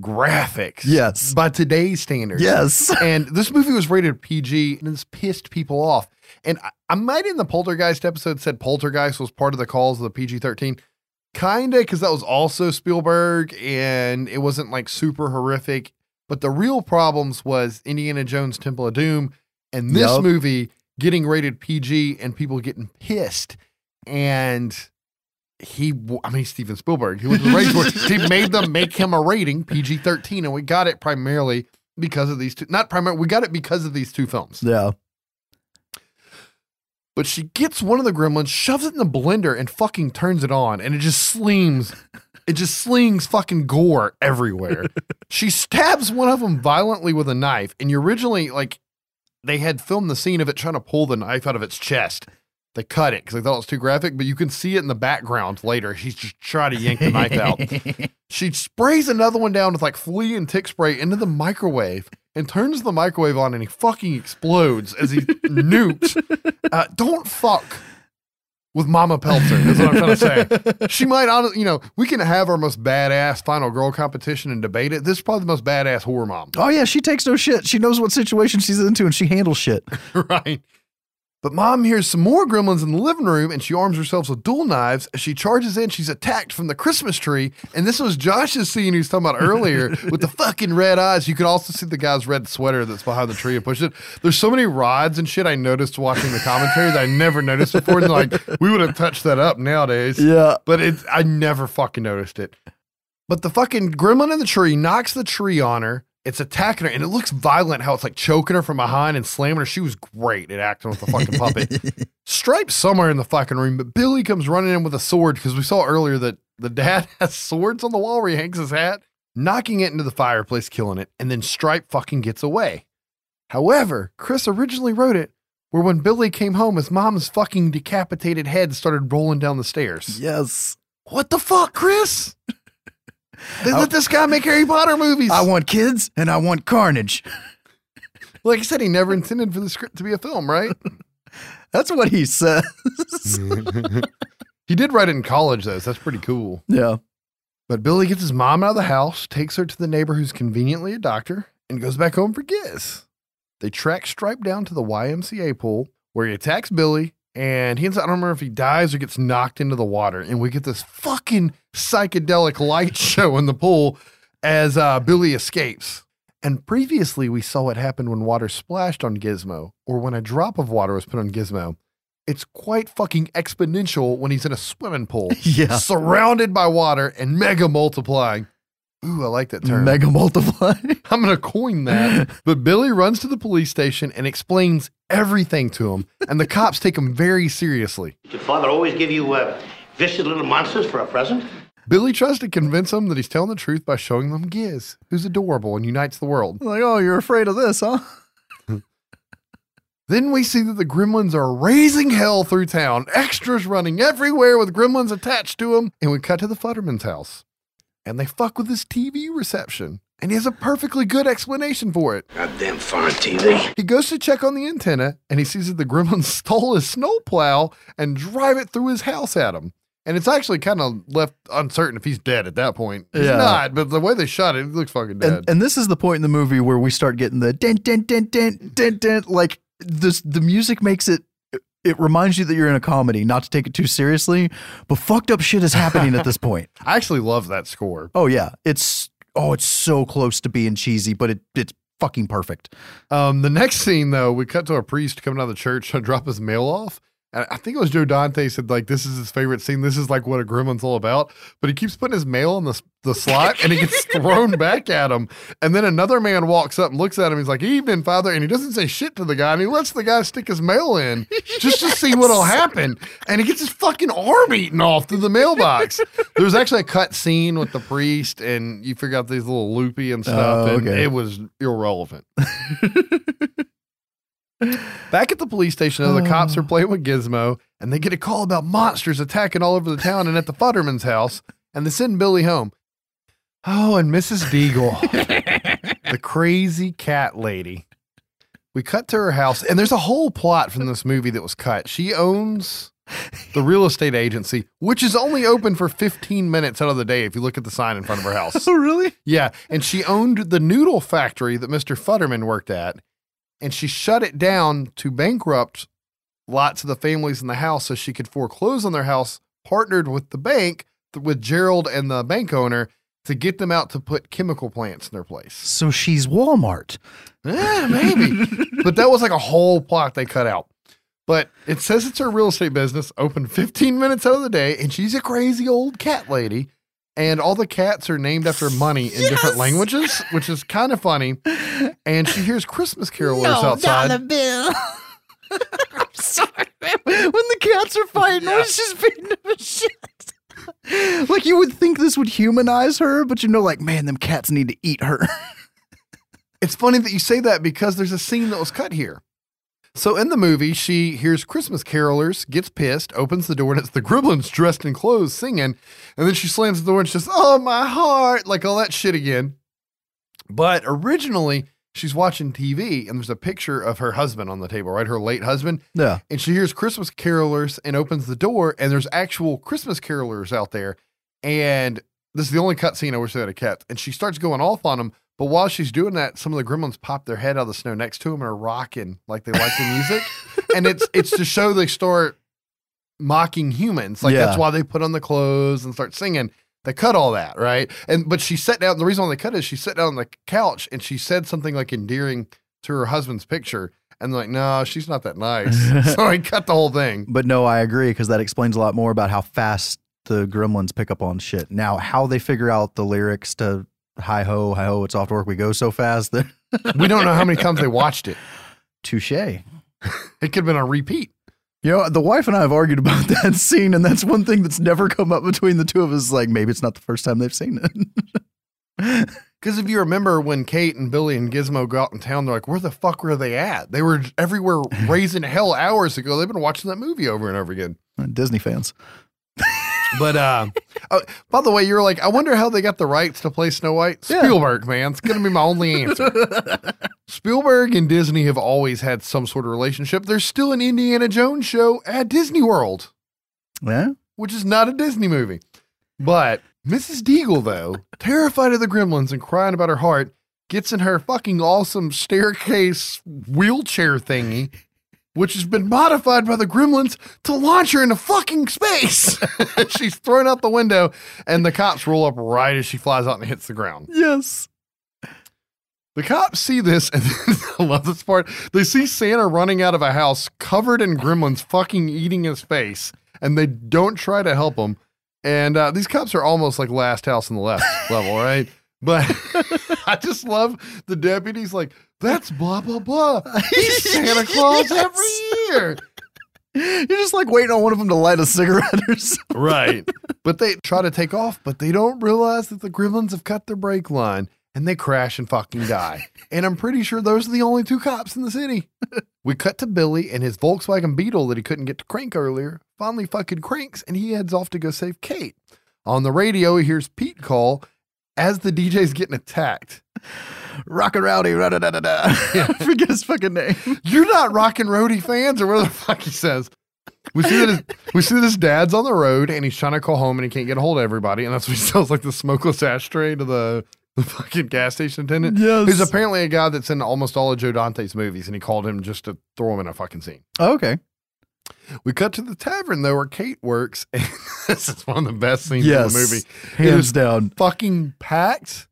graphic.
Yes.
By today's standards.
Yes. [laughs]
and this movie was rated PG and it's pissed people off. And I, I might in the Poltergeist episode said Poltergeist was part of the calls of the PG 13. Kinda, because that was also Spielberg and it wasn't like super horrific. But the real problems was Indiana Jones Temple of Doom and this
Yup.
movie getting rated PG and people getting pissed. And he, I mean, Steven Spielberg, he was the rating He [laughs] made them make him a rating PG 13. And we got it primarily because of these two, not primarily, we got it because of these two films.
Yeah.
But she gets one of the gremlins, shoves it in the blender, and fucking turns it on, and it just slings. It just slings fucking gore everywhere. [laughs] she stabs one of them violently with a knife, and you originally like they had filmed the scene of it trying to pull the knife out of its chest. They cut it because they thought it was too graphic, but you can see it in the background later. She's just trying to yank the knife out. [laughs] She sprays another one down with like flea and tick spray into the microwave and turns the microwave on and he fucking explodes as he nukes. [laughs] Uh, don't fuck with Mama Peltzer, is what I'm trying to say. She might, honestly, you know, we can have our most badass final girl competition and debate it. This is probably the most badass horror mom.
Oh yeah, she takes no shit. She knows what situation she's into and she handles shit. [laughs]
right? But mom hears some more gremlins in the living room and she arms herself with dual knives. As she charges in, she's attacked from the Christmas tree. And this was Josh's scene he was talking about earlier [laughs] with the fucking red eyes. You can also see the guy's red sweater that's behind the tree and pushed it. There's so many rods and shit I noticed watching the commentary that I never noticed before. And like, [laughs] we would have touched that up nowadays.
Yeah.
But it, I never fucking noticed it. But the fucking gremlin in the tree knocks the tree on her. It's attacking her, and it looks violent. How it's like choking her from behind and slamming her. She was great at acting with the fucking puppet. [laughs] Stripe's somewhere in the fucking room, but Billy comes running in with a sword because we saw earlier that the dad [laughs] has swords on the wall where he hangs his hat, knocking it into the fireplace, killing it, and then Stripe fucking gets away. However, Chris originally wrote it where when Billy came home, his mom's fucking decapitated head started rolling down the stairs.
Yes.
What the fuck, Chris? [laughs] They let this guy make Harry Potter movies.
I want kids and I want carnage. [laughs]
like I said, he never intended for the script to be a film, right? [laughs]
That's what he says. [laughs]
he did write it in college, though, so that's pretty cool.
yeah.
But Billy gets his mom out of the house, takes her to the neighbor who's conveniently a doctor, and goes back home for Giz. They track Stripe down to the YMCA pool where he attacks Billy, and he ends up, I don't remember if he dies or gets knocked into the water. And we get this fucking psychedelic light [laughs] show in the pool as uh, Billy escapes. And previously, we saw what happened when water splashed on Gizmo, or when a drop of water was put on Gizmo. It's quite fucking exponential when he's in a swimming pool, [laughs]
Yeah.
surrounded by water and mega multiplying. Ooh, I like that term.
Mega multiply. [laughs]
I'm going to coin that. But Billy runs to the police station and explains everything to him, and the cops take him very seriously.
Did your father always give you uh, vicious little monsters for a present?
Billy tries to convince him that he's telling the truth by showing them Giz, who's adorable and unites the world.
like, oh, you're afraid of this, huh?
Then we see that the gremlins are raising hell through town, extras running everywhere with gremlins attached to them, and we cut to the Futterman's house. And they fuck with his TV reception, and he has a perfectly good explanation for it.
Goddamn foreign TV.
He goes to check on the antenna and he sees that the gremlins [laughs] stole his snowplow and drive it through his house at him. And it's actually kind of left uncertain if he's dead at that point. He's
Yeah.
not, but the way they shot it, it looks fucking dead.
And, and this is the point in the movie where we start getting the dent, dent, dent, dent, dent, dent. Like this, the music makes it. It reminds you that you're in a comedy, not to take it too seriously. But fucked up shit is happening at this [laughs] point.
I actually love that score.
Oh yeah, it's oh, it's so close to being cheesy, but it it's fucking perfect.
Um, the next scene, though, we cut to a priest coming out of the church to [laughs] drop his mail off. And I think it was Joe Dante said, like, this is his favorite scene. This is like what a gremlin's all about. But he keeps putting his mail in the, the slot and it gets [laughs] thrown back at him. And then another man walks up and looks at him. He's like, Evening, Father. And he doesn't say shit to the guy. And he lets the guy stick his mail in just to see what'll happen. And he gets his fucking arm eaten off through the mailbox. There was actually a cut scene with the priest, and you figure out these little loopy and stuff.
Oh,
and
okay.
it was irrelevant. [laughs] Back at the police station, the cops are oh. playing with Gizmo, and they get a call about monsters attacking all over the town and at the Futterman's house, and they send Billy home. Oh, and Mrs. Deagle, [laughs] the crazy cat lady. We cut to her house, and there's a whole plot from this movie that was cut. She owns the real estate agency, which is only open for 15 minutes out of the day if you look at the sign in front of her house. [laughs]
Oh really?
Yeah, and she owned the noodle factory that Mr. Futterman worked at, and she shut it down to bankrupt lots of the families in the house so she could foreclose on their house, partnered with the bank, with Gerald and the bank owner to get them out to put chemical plants in their place.
So she's Walmart.
Eh, maybe. [laughs] but that was like a whole plot they cut out. But it says it's her real estate business, open 15 minutes out of the day, and she's a crazy old cat lady. And all the cats are named after money in different languages, which is kind of funny. And she hears Christmas carolers outside.
bill. [laughs]
I'm sorry, man. When the cats are fighting, I was just beating them shit. like you would think this would humanize her, but you know, like, man, them cats need to eat her. [laughs]
It's funny that you say that because there's a scene that was cut here. So in the movie, she hears Christmas carolers, gets pissed, opens the door, and it's the Gremlins dressed in clothes singing. And then she slams the door and she says, oh, my heart, like all that shit again. But originally, she's watching TV and there's a picture of her husband on the table, right? Her late husband.
Yeah.
And she hears Christmas carolers and opens the door, and there's actual Christmas carolers out there. And this is the only cutscene I wish they had kept. And she starts going off on them. But while she's doing that, some of the gremlins pop their head out of the snow next to them and are rocking like they like the music. [laughs] and it's it's to show they start mocking humans. Like that's why they put on the clothes and start singing. They cut all that, right? And but she sat down. The reason why they cut it is she sat down on the couch and she said something like endearing to her husband's picture. And they're like, no, she's not that nice. [laughs] so I cut the whole thing.
But no, I agree because that explains a lot more about how fast the gremlins pick up on shit. Now, how they figure out the lyrics to hi ho, hi ho, it's off to work. We go so fast that
We don't know how many times they watched it. [laughs]
touche.
It could have been a repeat.
You know, the wife and I have argued about [laughs] that scene, and that's one thing that's never come up between the two of us. Like, maybe it's not the first time they've seen it. [laughs]
Because if you remember when Kate and Billy and Gizmo go out in town, they're like, where the fuck were they at? They were everywhere raising hell hours ago. They've been watching that movie over and over again.
Disney fans.
But uh, [laughs] oh, by the way, you're like, I wonder how they got the rights to play Snow White.
Yeah.
Spielberg, man, it's gonna be my only answer. [laughs] Spielberg and Disney have always had some sort of relationship. There's still an Indiana Jones show at Disney World,
Yeah.
which is not a Disney movie. But Mrs. Deagle, though, terrified of the gremlins and crying about her heart, gets in her fucking awesome staircase wheelchair thingy, which has been modified by the gremlins to launch her into fucking space. [laughs] She's thrown out the window, and the cops roll up right as she flies out and hits the ground.
Yes.
The cops see this, and [laughs] I love this part. They see Santa running out of a house covered in gremlins fucking eating his face, and they don't try to help him. And uh, these cops are almost like last house on the left [laughs] level, right? But [laughs] I just love the deputies like, that's blah, blah, blah. He's Santa [laughs] Claus every year. [laughs]
You're just like waiting on one of them to light a cigarette or something.
Right. But they try to take off, but they don't realize that the gremlins have cut their brake line and they crash and fucking die. and I'm pretty sure those are the only two cops in the city. we cut to Billy and his Volkswagen Beetle that he couldn't get to crank earlier finally fucking cranks and he heads off to go save Kate. On the radio, he hears Pete call as the DJ's getting attacked.
Rockin' Rowdy, da da da da. I [laughs] forget his fucking name. [laughs]
You're not rockin' roadie fans, or whatever the fuck he says. We see that his, we see that his dad's on the road and he's trying to call home and he can't get a hold of everybody, and that's what he sells like the smokeless ashtray to the, the fucking gas station attendant.
Yes.
Who's apparently a guy that's in almost all of Joe Dante's movies, and he called him just to throw him in a fucking scene.
Oh, okay.
We cut to the tavern though where Kate works, [laughs] and this is one of the best scenes
Yes.
in the movie.
Hands
It is
down.
fucking packed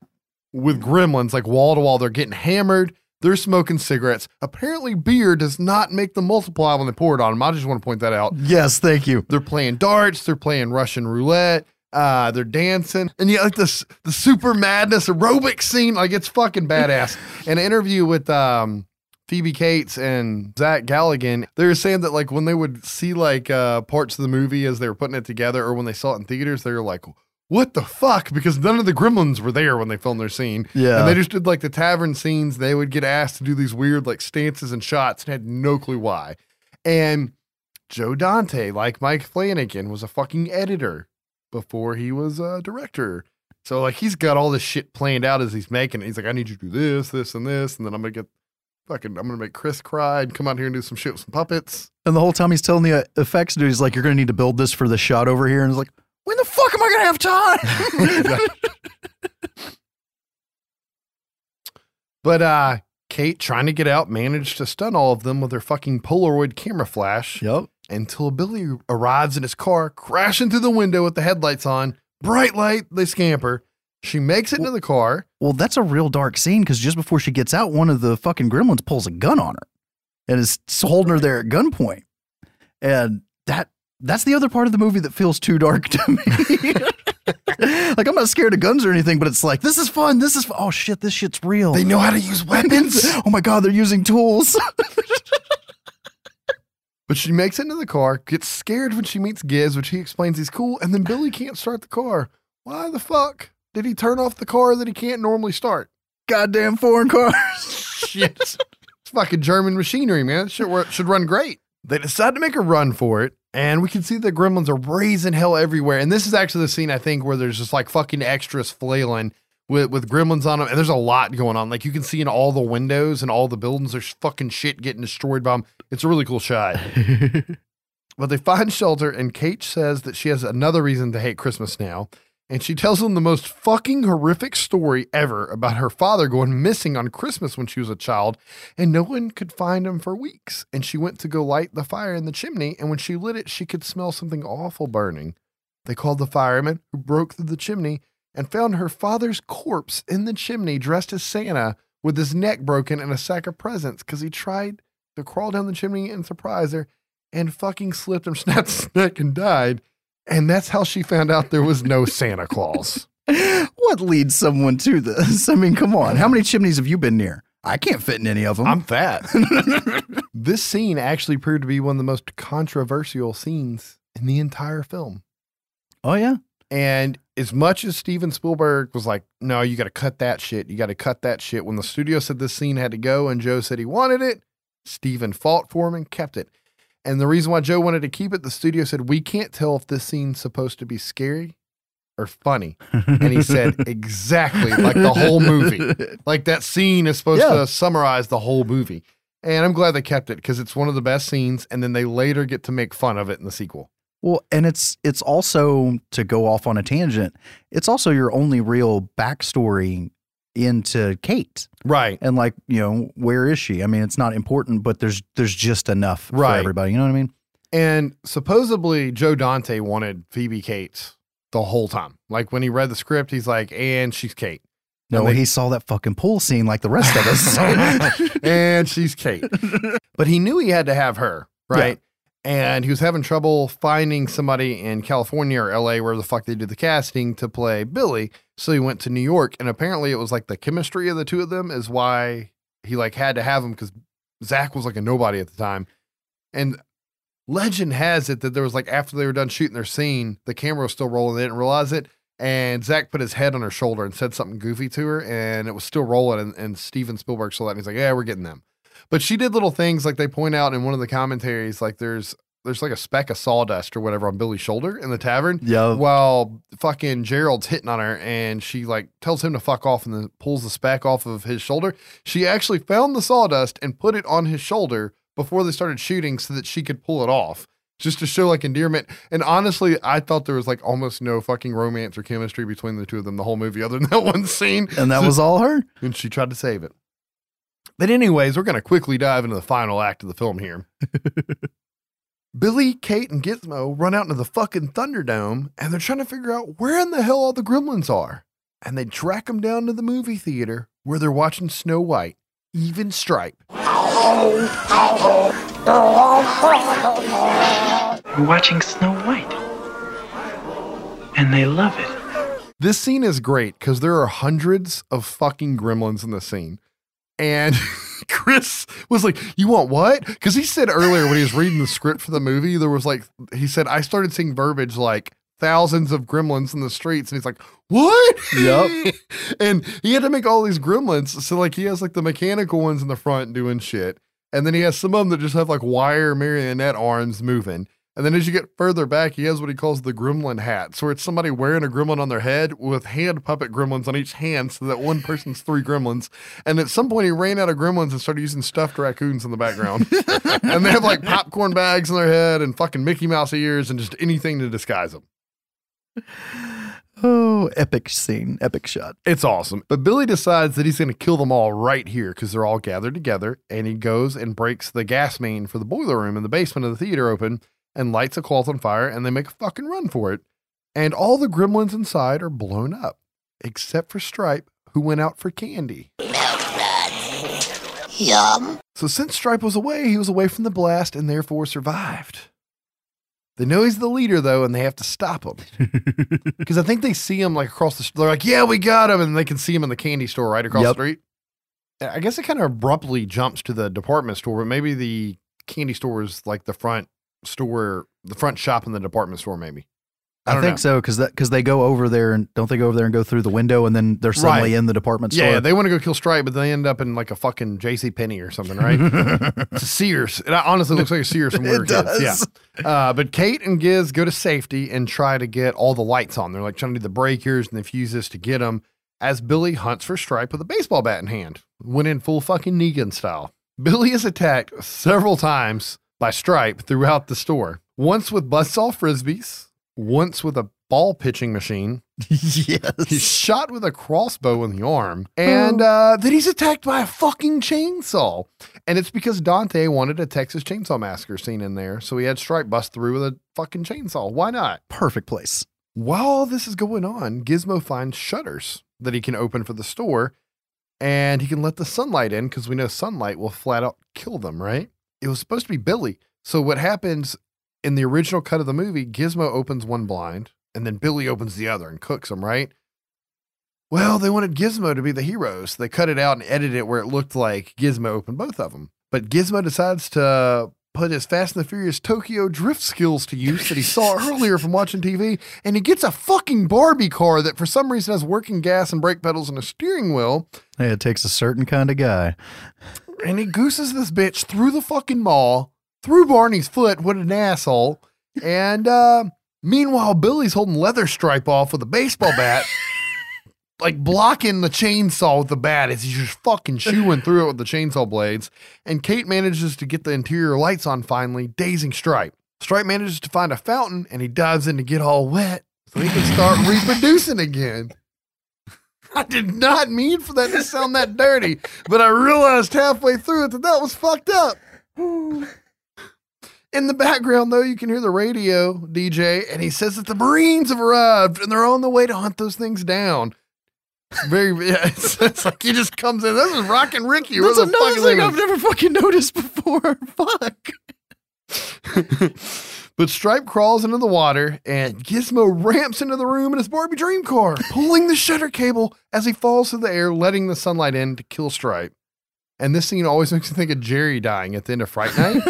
with gremlins, like wall to wall. They're getting hammered. They're smoking cigarettes. Apparently, beer does not make them multiply when they pour it on them. I just want to point that out.
Yes, thank you.
They're playing darts. They're playing Russian roulette. Uh, they're dancing, and yeah, like this the super madness aerobic scene, like it's fucking badass. [laughs] An interview with um, Phoebe Cates and Zach Galligan, they were saying that like when they would see like uh, parts of the movie as they were putting it together, or when they saw it in theaters, they were like, "What the fuck?" Because none of the Gremlins were there when they filmed their scene.
Yeah.
and they just did like the tavern scenes. They would get asked to do these weird like stances and shots, and had no clue why. And Joe Dante, like Mike Flanagan, was a fucking editor before he was a director. So like he's got all this shit planned out as he's making it. He's like, I need you to do this, this, and this, and then I'm gonna get fucking I'm gonna make Chris cry and come out here and do some shit with some puppets.
And the whole time he's telling the effects dude, he's like, "You're gonna need to build this for the shot over here," and he's like, "When the fuck am I gonna have time?" [laughs] [laughs]
But uh Kate, trying to get out, managed to stun all of them with her fucking Polaroid camera flash
yep.
until Billy arrives in his car, crashing through the window with the headlights on. Bright light, they scamper. She makes it into the car.
Well, that's a real dark scene because just before she gets out, one of the fucking gremlins pulls a gun on her and is holding her there at gunpoint. And that that's the other part of the movie that feels too dark to me. [laughs] like I'm not scared of guns or anything, but it's like this is fun. This is fu- oh shit, this shit's real.
They know how to use [laughs] weapons.
oh my god, they're using tools. [laughs]
But she makes it into the car, gets scared when she meets Giz, which he explains he's cool, and then Billy can't start the car. Why the fuck did he turn off the car that he can't normally start?
Goddamn foreign cars. [laughs]
Shit. it's fucking German machinery, man. Shit wor- should run great. They decide to make a run for it, and we can see the gremlins are raising hell everywhere. And this is actually the scene, I think, where there's just like fucking extras flailing with, with gremlins on them. And there's a lot going on. Like you can see in all the windows and all the buildings, there's fucking shit getting destroyed by them. It's a really cool shot. [laughs] But they find shelter, and Kate says that she has another reason to hate Christmas now. And she tells them the most fucking horrific story ever about her father going missing on Christmas when she was a child, and no one could find him for weeks. And she went to go light the fire in the chimney, and when she lit it, she could smell something awful burning. They called the fireman, who broke through the chimney and found her father's corpse in the chimney, dressed as Santa, with his neck broken and a sack of presents, because he tried to crawl down the chimney and surprise her and fucking slipped and [laughs] snapped his neck and died. And that's how she found out there was no Santa Claus. [laughs]
what leads someone to this? I mean, come on. How many chimneys have you been near? I can't fit in any of them.
I'm fat. [laughs] this scene actually proved to be one of the most controversial scenes in the entire film.
oh yeah.
And as much as Steven Spielberg was like, no, you got to cut that shit. You got to cut that shit. When the studio said this scene had to go and Joe said he wanted it, Steven fought for him and kept it. And the reason why Joe wanted to keep it, the studio said, we can't tell if this scene's supposed to be scary or funny. And he said, [laughs] exactly like the whole movie. Like that scene is supposed
Yeah.
to summarize the whole movie. And I'm glad they kept it because it's one of the best scenes. And then they later get to make fun of it in the sequel.
Well, and it's it's also to go off on a tangent. It's also your only real backstory into Kate,
Right.
and like you know where is she? I mean, it's not important, but there's there's just enough
Right.
for everybody. You know what I mean?
And supposedly Joe Dante wanted Phoebe Cates the whole time. Like when he read the script, he's like, and she's Kate.
No,
And they-
he saw that fucking pool scene like the rest of us. [laughs]
and she's Kate. [laughs] But he knew he had to have her, right? And he was having trouble finding somebody in California or LA where the fuck they did the casting to play Billy. So he went to New York. And apparently it was like the chemistry of the two of them is why he like had to have him because Zach was like a nobody at the time. And legend has it that there was like after they were done shooting their scene, the camera was still rolling. They didn't realize it. And Zach put his head on her shoulder and said something goofy to her, and it was still rolling. And, and Steven Spielberg saw that, and he's like, "Yeah, we're getting them." But she did little things like they point out in one of the commentaries, like there's there's like a speck of sawdust or whatever on Billy's shoulder in the tavern.
yeah,
While fucking Gerald's hitting on her, and she like tells him to fuck off, and then pulls the speck off of his shoulder. She actually found the sawdust and put it on his shoulder before they started shooting, so that she could pull it off, just to show like endearment. And honestly, I thought there was like almost no fucking romance or chemistry between the two of them the whole movie, other than that [laughs] one scene.
and that
So-
was all her.
and she tried to save it. But anyways, we're going to quickly dive into the final act of the film here. [laughs] Billy, Kate, and Gizmo run out into the fucking Thunderdome, and they're trying to figure out where in the hell all the gremlins are. And they track them down to the movie theater where they're watching Snow White, even Stripe.
We're watching Snow White. And they love it.
This scene is great because there are hundreds of fucking gremlins in the scene. And [laughs] Chris was like, You want what? Because he said earlier when he was reading the script for the movie, there was like, he said, I started seeing verbiage like thousands of gremlins in the streets. And he's like, What?
Yep. [laughs]
and he had to make all these gremlins. So, like, he has like the mechanical ones in the front doing shit. And then he has some of them that just have like wire marionette arms moving. And then as you get further back, he has what he calls the gremlin hat. So it's somebody wearing a gremlin on their head with hand puppet gremlins on each hand so that one person's three gremlins. And at some point, he ran out of gremlins and started using stuffed raccoons in the background. [laughs] and they have like popcorn bags on their head and fucking Mickey Mouse ears and just anything to disguise them.
Oh, epic scene, epic shot.
It's awesome. But Billy decides that he's going to kill them all right here because they're all gathered together. And he goes and breaks the gas main for the boiler room in the basement of the theater open and lights a cloth on fire. And they make a fucking run for it. And all the gremlins inside are blown up, except for Stripe, who went out for candy.
Yum.
So since Stripe was away, he was away from the blast and therefore survived. They know he's the leader though, and they have to stop him [laughs] because I think they see him like across the. st- They're like, "Yeah, we got him," and they can see him in the candy store right across
Yep.
the street. I guess it kind of abruptly jumps to the department store, but maybe the candy store is like the front store, the front shop in the department store. Maybe I,
I, think
know.
so because that because they go over there and don't they go over there and go through the window and then they're suddenly
Right.
in the department store.
Yeah, they want to go kill Stripe, but they end up in like a fucking J.C. Penney or something, right? [laughs] it's a Sears. It honestly looks like a Sears from where
It
kids.
does.
Yeah. Uh, but Kate and Giz go to safety and try to get all the lights on. They're like trying to do the breakers and the fuses to get them. As Billy hunts for Stripe with a baseball bat in hand, went in full fucking Negan style. Billy is attacked several times by Stripe throughout the store. Once with buzzsaw frisbees, once with a ball pitching machine, [laughs]
yes.
He's shot with a crossbow in the arm, and uh, then he's attacked by a fucking chainsaw. And it's because Dante wanted a Texas Chainsaw Massacre scene in there, so he had Stripe bust through with a fucking chainsaw. Why not?
Perfect place.
While this is going on, Gizmo finds shutters that he can open for the store, and he can let the sunlight in because we know sunlight will flat out kill them, right? It was supposed to be Billy. So what happens in the original cut of the movie, Gizmo opens one blind, and then Billy opens the other and cooks them, right? Well, they wanted Gizmo to be the hero, so they cut it out and edited it where it looked like Gizmo opened both of them. But Gizmo decides to put his Fast and the Furious Tokyo drift skills to use that he saw [laughs] earlier from watching TV, and he gets a fucking Barbie car that for some reason has working gas and brake pedals and a steering wheel,
Hey, it takes a certain kind of guy.
And he gooses this bitch through the fucking mall, through Barney's foot. What an asshole! And uh, meanwhile, Billy's holding leather stripe off with a baseball bat. [laughs] Like blocking the chainsaw with the bat as he's just fucking chewing through it with the chainsaw blades. And Kate manages to get the interior lights on finally, dazing Stripe. Stripe manages to find a fountain and he dives in to get all wet so he can start [laughs] reproducing again. I did not mean for that to sound that dirty, but I realized halfway through it that that was fucked up. In the background, though, you can hear the radio DJ, and he says that the Marines have arrived and they're on the way to hunt those things down. Very, [laughs] yeah, it's, it's like he just comes in. This is Rockin' Ricky.
That's another thing? I've never fucking noticed before. [laughs] Fuck. [laughs]
but Stripe crawls into the water and Gizmo ramps into the room in his Barbie dream car, pulling the shutter cable as he falls through the air, letting the sunlight in to kill Stripe. And this scene always makes me think of Jerry dying at the end of Fright Night.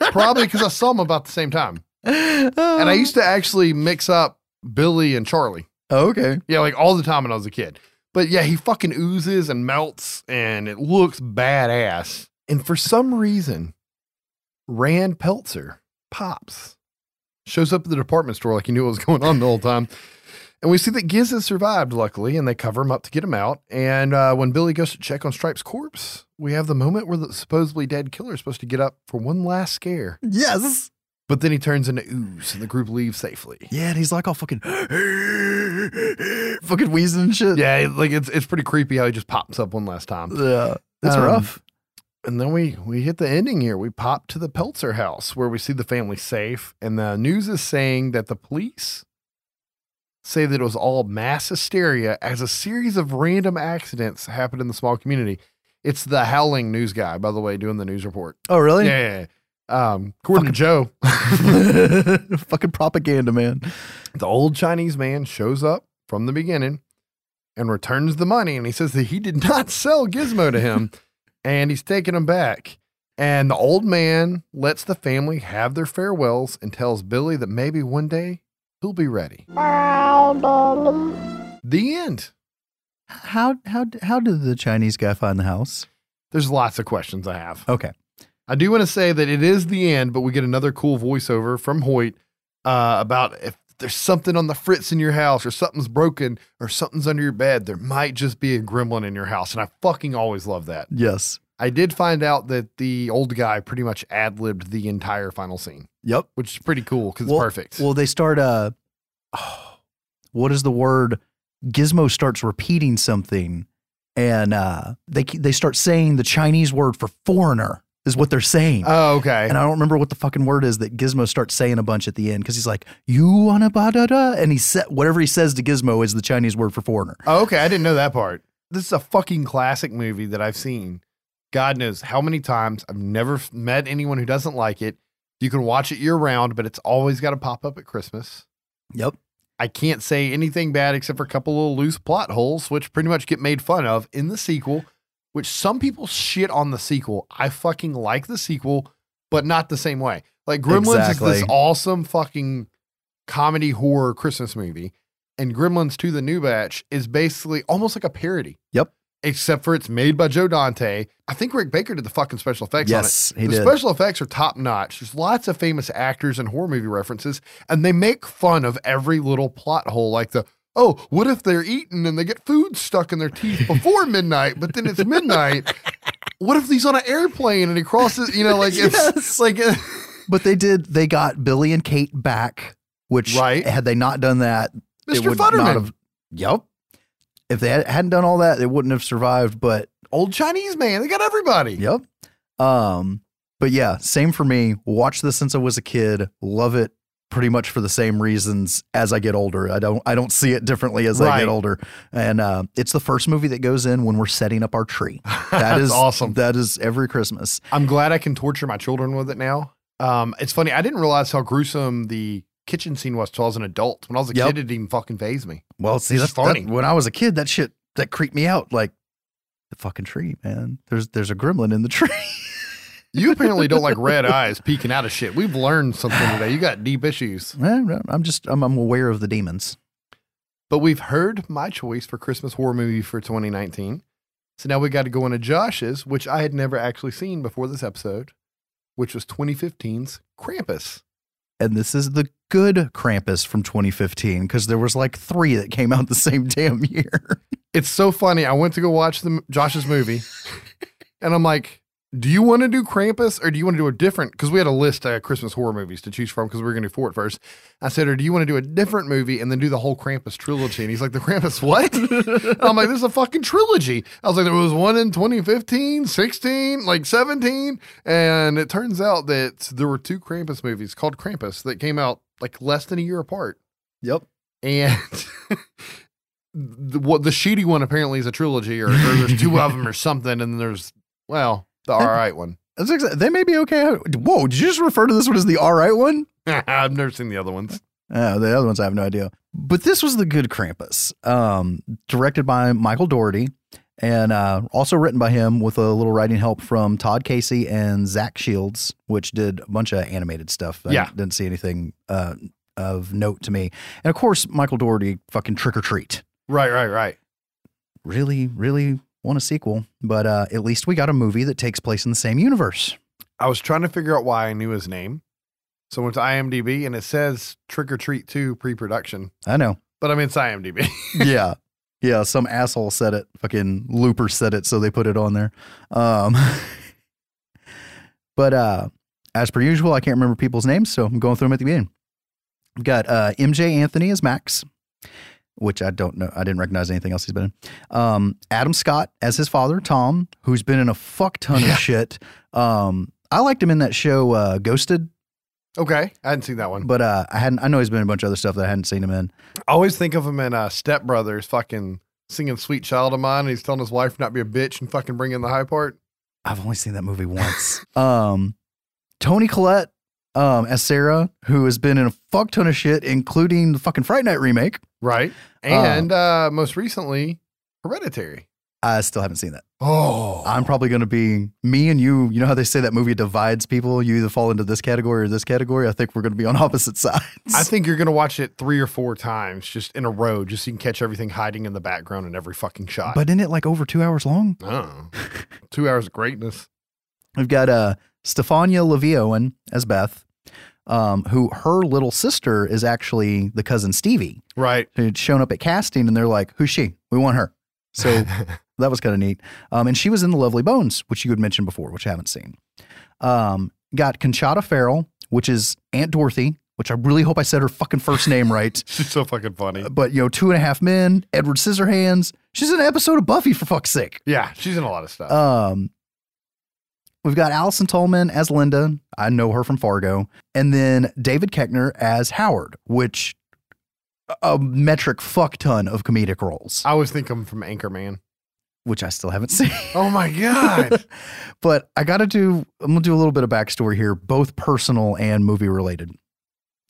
[laughs] Probably because I saw him about the same time. And I used to actually mix up Billy and Charlie.
Oh, okay.
Yeah, like all the time when I was a kid. But yeah, he fucking oozes and melts and it looks badass. And for some reason, Rand Peltzer pops, shows up at the department store like he knew what was [laughs] going on the whole time. And we see that Giz has survived, luckily, and they cover him up to get him out. And uh, when Billy goes to check on Stripe's corpse, we have the moment where the supposedly dead killer is supposed to get up for one last scare.
Yes.
But then he turns into ooze and the group leaves safely.
Yeah, and he's like all fucking, [gasps] fucking wheezing and shit.
Yeah, like it's it's pretty creepy how he just pops up one last time.
Yeah. That's
Um,
rough.
And then we we hit the ending here. We pop to the Peltzer house where we see the family safe, and the news is saying that the police say that it was all mass hysteria as a series of random accidents happened in the small community. It's the Howling news guy, by the way, doing the news report.
Oh, really?
Yeah, yeah, yeah. Um, according to Joe, [laughs]
fucking propaganda, man.
the old Chinese man shows up from the beginning and returns the money. And he says that he did not [laughs] sell Gizmo to him and he's taking him back. And the old man lets the family have their farewells and tells Billy that maybe one day he'll be ready. The end.
How how how did the Chinese guy find the house?
There's lots of questions I have.
Okay.
I do want to say that it is the end, but we get another cool voiceover from Hoyt uh, about if there's something on the fritz in your house or something's broken or something's under your bed, there might just be a gremlin in your house. And I fucking always love that.
Yes.
I did find out that the old guy pretty much ad libbed the entire final scene,
Yep.
which is pretty cool because
Well-
it's perfect.
Well, they start uh oh, [sighs] what is the word? Gizmo starts repeating something and uh they they start saying the Chinese word for foreigner is what they're saying.
oh, okay.
and I don't remember what the fucking word is that Gizmo starts saying a bunch at the end because he's like, "You wanna ba da da," and he said whatever he says to Gizmo is the Chinese word for foreigner.
Oh, okay. I didn't know that part. This is a fucking classic movie that I've seen. God knows how many times. I've never met anyone who doesn't like it. You can watch it year round, but it's always got to pop up at Christmas.
Yep.
I can't say anything bad except for a couple little loose plot holes, which pretty much get made fun of in the sequel, which some people shit on the sequel. I fucking like the sequel, but not the same way. Like Gremlins is this awesome fucking comedy horror Christmas movie, and Gremlins 2 The New Batch is basically almost like a parody.
Yep.
Except for it's made by Joe Dante. I think Rick Baker did the fucking special effects
Yes,
on it.
he
the
did.
special effects are top notch. There's lots of famous actors and horror movie references, and they make fun of every little plot hole, like the oh, what if they're eating and they get food stuck in their teeth before [laughs] midnight, but then it's midnight? What if he's on an airplane and he crosses? You know, like it's
Yes.
like uh,
But they did. They got Billy and Kate back, which
Right.
had they not done that, it
Mr.
would not
Futterman,
have. Yep. If they had, hadn't done all that, they wouldn't have survived. But
old Chinese man. They got everybody.
yep. Um. But yeah, same for me. Watched this since I was a kid. Love it. Pretty much for the same reasons as I get older. I don't. I don't see it differently as I get older. And uh, it's the first movie that goes in when we're setting up our tree. [laughs]
That's awesome.
That is every Christmas.
I'm glad I can torture my children with it now. Um, it's funny. I didn't realize how gruesome the kitchen scene was till I was an adult. When I was a
Yep.
kid, it didn't even fucking phase me.
Well, see, that's
funny.
funny. when I was a kid, that shit that creeped me out. Like the fucking tree, man. There's there's a gremlin in the [laughs] tree.
You apparently don't like red eyes peeking out of shit. We've learned something today. You got deep issues. [sighs]
I'm just I'm, I'm aware of the demons.
But we've heard my choice for Christmas horror movie for 2019. So now we got to go into Josh's, which I had never actually seen before this episode, which was 2015's Krampus.
And this is the good Krampus from 2015 because there was like three that came out the same damn year. [laughs]
It's so funny. I went to go watch the Josh's movie, and I'm like, "Do you want to do Krampus or do you want to do a different?" Because we had a list of Christmas horror movies to choose from because we were going to do four at first. I said, "Or do you want to do a different movie and then do the whole Krampus trilogy?" And he's like, "The Krampus what?" [laughs] I'm like, "This is a fucking trilogy." I was like, "There was one in 2015, 16, like 17," and it turns out that there were two Krampus movies called Krampus that came out like less than a year apart.
Yep.
And [laughs] the, what the shitty one apparently is a trilogy, or, or there's two of them, or something. And there's well, the all right one.
That's exa- they may be okay. Whoa, did you just refer to this one as the all right one? [laughs]
I've never seen the other ones.
Uh, the other ones I have no idea. But this was the good Krampus, um, directed by Michael Dougherty and uh, also written by him with a little writing help from Todd Casey and Zach Shields, which did a bunch of animated stuff. I
Yeah.
didn't see anything uh, of note to me. And of course, Michael Dougherty, fucking Trick or Treat.
Right, right, right.
Really, really want a sequel, but uh, at least we got a movie that takes place in the same universe.
I was trying to figure out why I knew his name. So I went to IMDb and it says Trick or Treat 2 pre production,
I know.
but I mean, it's IMDb. [laughs]
yeah. Yeah, some asshole said it. Fucking Looper said it, so they put it on there. Um, [laughs] but uh, as per usual, I can't remember people's names, so I'm going through them at the beginning. We've got uh, Emjay Anthony as Max, which I don't know. I didn't recognize anything else he's been in. Um, Adam Scott as his father, Tom, who's been in a fuck ton of shit. Um, I liked him in that show uh, Ghosted,
okay. I hadn't seen that one.
but uh, I hadn't. I know he's been in a bunch of other stuff that I hadn't seen him in.
I always think of him in uh, Step Brothers fucking singing Sweet Child of Mine. And he's telling his wife not to be a bitch and fucking bring in the high part.
I've only seen that movie once. [laughs] um, Toni Collette um, as Sarah, who has been in a fuck ton of shit, including the fucking Fright Night remake.
Right. And uh, most recently, Hereditary.
I still haven't seen that.
Oh.
I'm probably going to be me and you. You know how they say that movie divides people? You either fall into this category or this category. I think we're going to be on [laughs] opposite sides.
I think you're going to watch it three or four times just in a row, just so you can catch everything hiding in the background in every fucking shot.
but isn't it like over two hours long?
Two hours of greatness.
We've got uh, Stefania LaVie Owen as Beth, um, who her little sister is actually the cousin Stevie.
Right.
who'd shown up at casting and they're like, who's she? We want her. So [laughs] that was kind of neat. Um, and she was in The Lovely Bones, which you had mentioned before, which I haven't seen. Um, got Conchata Ferrell, which is Aunt Dorothy, which I really hope I said her fucking first name right. [laughs]
She's so fucking funny.
But, you know, Two and a Half Men, Edward Scissorhands. She's in an episode of Buffy, for fuck's sake.
Yeah, she's in a lot of stuff.
Um, we've got Allison Tolman as Linda. I know her from Fargo. And then David Koechner as Howard, which a metric fuck ton of comedic roles,
I always think I'm from Anchorman.
which I still haven't [laughs] seen.
Oh my God. [laughs]
but I got to do, I'm going to do a little bit of backstory here, both personal and movie related.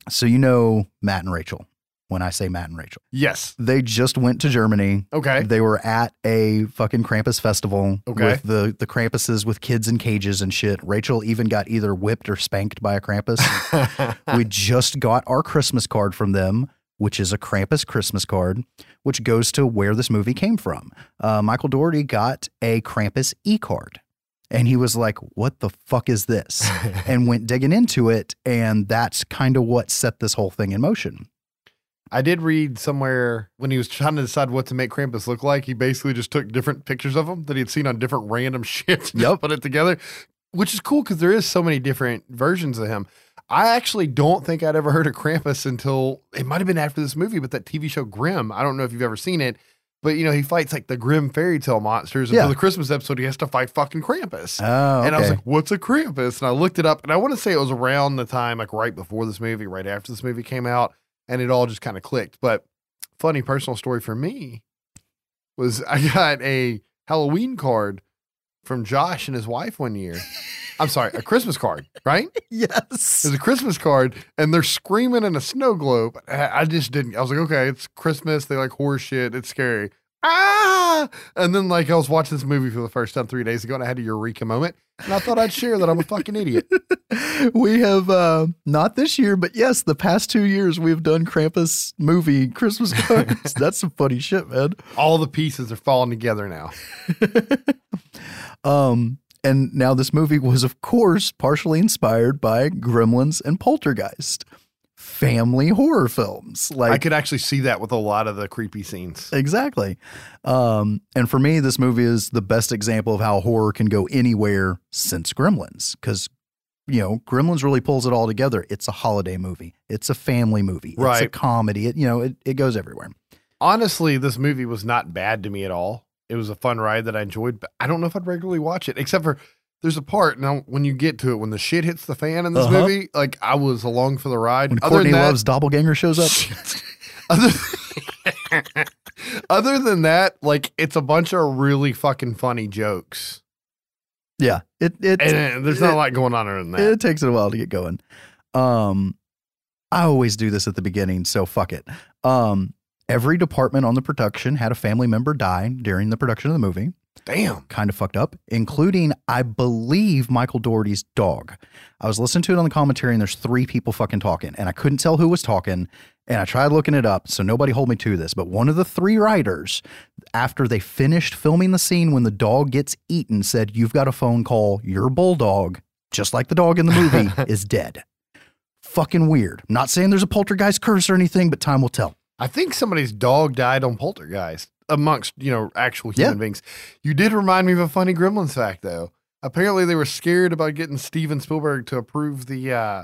So, you know, Matt and Rachel, when I say Matt and Rachel,
yes.
they just went to Germany.
Okay.
They were at a fucking Krampus festival
Okay.
with the, the Krampuses with kids in cages and shit. Rachel even got either whipped or spanked by a Krampus. [laughs] we just got our Christmas card from them, which is a Krampus Christmas card, which goes to where this movie came from. Uh, Michael Dougherty got a Krampus e card. And he was like, What the fuck is this? [laughs] and went digging into it. And that's kind of what set this whole thing in motion.
I did read somewhere when he was trying to decide what to make Krampus look like, he basically just took different pictures of him that he'd seen on different random [laughs] shit. and
Yep.
Put it together, which is cool because there is so many different versions of him. I actually don't think I'd ever heard of Krampus until it might have been after this movie, but that TV show Grimm. I don't know if you've ever seen it, but you know, he fights like the Grimm fairy tale monsters. And
Yeah.
for the Christmas episode, he has to fight fucking Krampus.
Oh,
And I was like, what's a Krampus? And I looked it up, and I want to say it was around the time, like right before this movie, right after this movie came out, and it all just kind of clicked. But funny personal story for me was I [laughs] got a Halloween card from Josh and his wife one year. I'm sorry, a Christmas card, right? [laughs]
yes.
It's a Christmas card, and they're screaming in a snow globe. I, I just didn't. I was like, okay, it's Christmas. They like horse shit. It's scary. Ah! And then like I was watching this movie for the first time three days ago, and I had a eureka moment, and I thought I'd share that I'm a fucking idiot. [laughs]
we have uh not this year, but yes, the past two years we've done Krampus movie Christmas [laughs] cards. That's some funny shit, man.
All the pieces are falling together now. [laughs]
Um, and now this movie was, of course, partially inspired by Gremlins and Poltergeist, family horror films. Like
I could actually see that with a lot of the creepy scenes.
exactly. Um, and for me, this movie is the best example of how horror can go anywhere since Gremlins, because you know Gremlins really pulls it all together. It's a holiday movie. It's a family movie. Right. It's a comedy. It you know it, it goes everywhere.
Honestly, this movie was not bad to me at all. It was a fun ride that I enjoyed, but I don't know if I'd regularly watch it, except for there's a part now when you get to it, when the shit hits the fan in this
Uh-huh.
movie, like I was along for the ride.
When
Other
Courtney
than that-
Love's doppelganger shows up. [laughs]
other, [laughs] other than that, like it's a bunch of really fucking funny jokes.
Yeah, it it
And uh, there's not a lot going on other than that.
It takes it a while to get going. Um, I always do this at the beginning, so fuck it. Um, every department on the production had a family member die during the production of the movie.
Damn.
Kind of fucked up, including, I believe, Michael Dougherty's dog. I was listening to it on the commentary, and there's three people fucking talking, and I couldn't tell who was talking. And I tried looking it up, so nobody hold me to this. But one of the three writers, after they finished filming the scene when the dog gets eaten, said, You've got a phone call. Your bulldog, just like the dog in the movie, [laughs] is dead. Fucking weird. I'm not saying there's a poltergeist curse or anything, but time will tell.
I think somebody's dog died on Poltergeist amongst, you know, actual
Yeah.
human beings. You did remind me of a funny Gremlins fact, though. Apparently, they were scared about getting Steven Spielberg to approve the uh,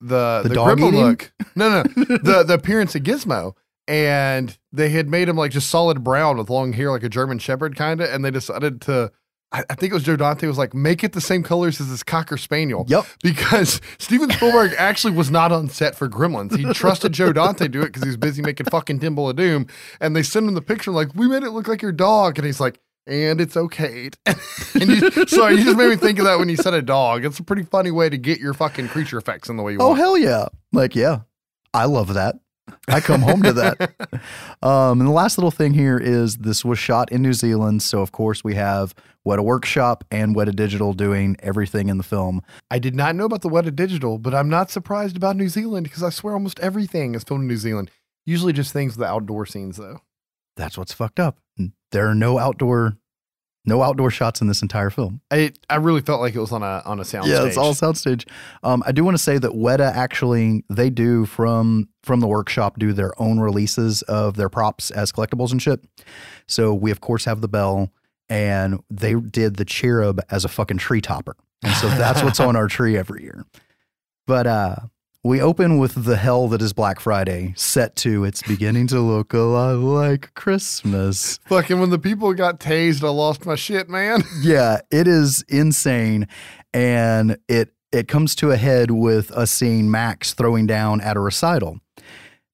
the
The
the, Gremlin look. No, no, [laughs] the the appearance of Gizmo, and they had made him like just solid brown with long hair, like a German Shepherd kind of, and they decided to. I, I think it was Joe Dante was like, make it the same colors as this cocker spaniel
Yep.
because [laughs] Steven Spielberg actually was not on set for Gremlins. He trusted Joe Dante to do it because he was busy making fucking Temple of Doom. And they send him the picture like, we made it look like your dog. And he's like, and it's okay. [laughs] and you, sorry, you just made me think of that when you said a dog. It's a pretty funny way to get your fucking creature effects in the way you
Oh,
want.
Oh hell yeah. Like, yeah, I love that. [laughs] I come home to that. [laughs] Um, and the last little thing here is this was shot in New Zealand. So, of course, we have Weta Workshop and Weta Digital doing everything in the film.
I did not know about the Weta Digital, but I'm not surprised about New Zealand because I swear almost everything is filmed in New Zealand. Usually just things with the outdoor scenes, though.
That's what's fucked up. There are no outdoor. No outdoor shots in this entire film.
I I really felt like it was on a on a sound
yeah, it's all soundstage. Um, I do want to say that Weta actually they do from from the workshop do their own releases of their props as collectibles and shit. So we of course have the bell, and they did the cherub as a fucking tree topper, and so that's what's on our tree every year. But uh, we open with the hell that is Black Friday, set to it's beginning to look a lot like Christmas.
Fucking when the people got tased, I lost my shit, man. [laughs]
yeah, it is insane, and it it comes to a head with us seeing Max throwing down at a recital.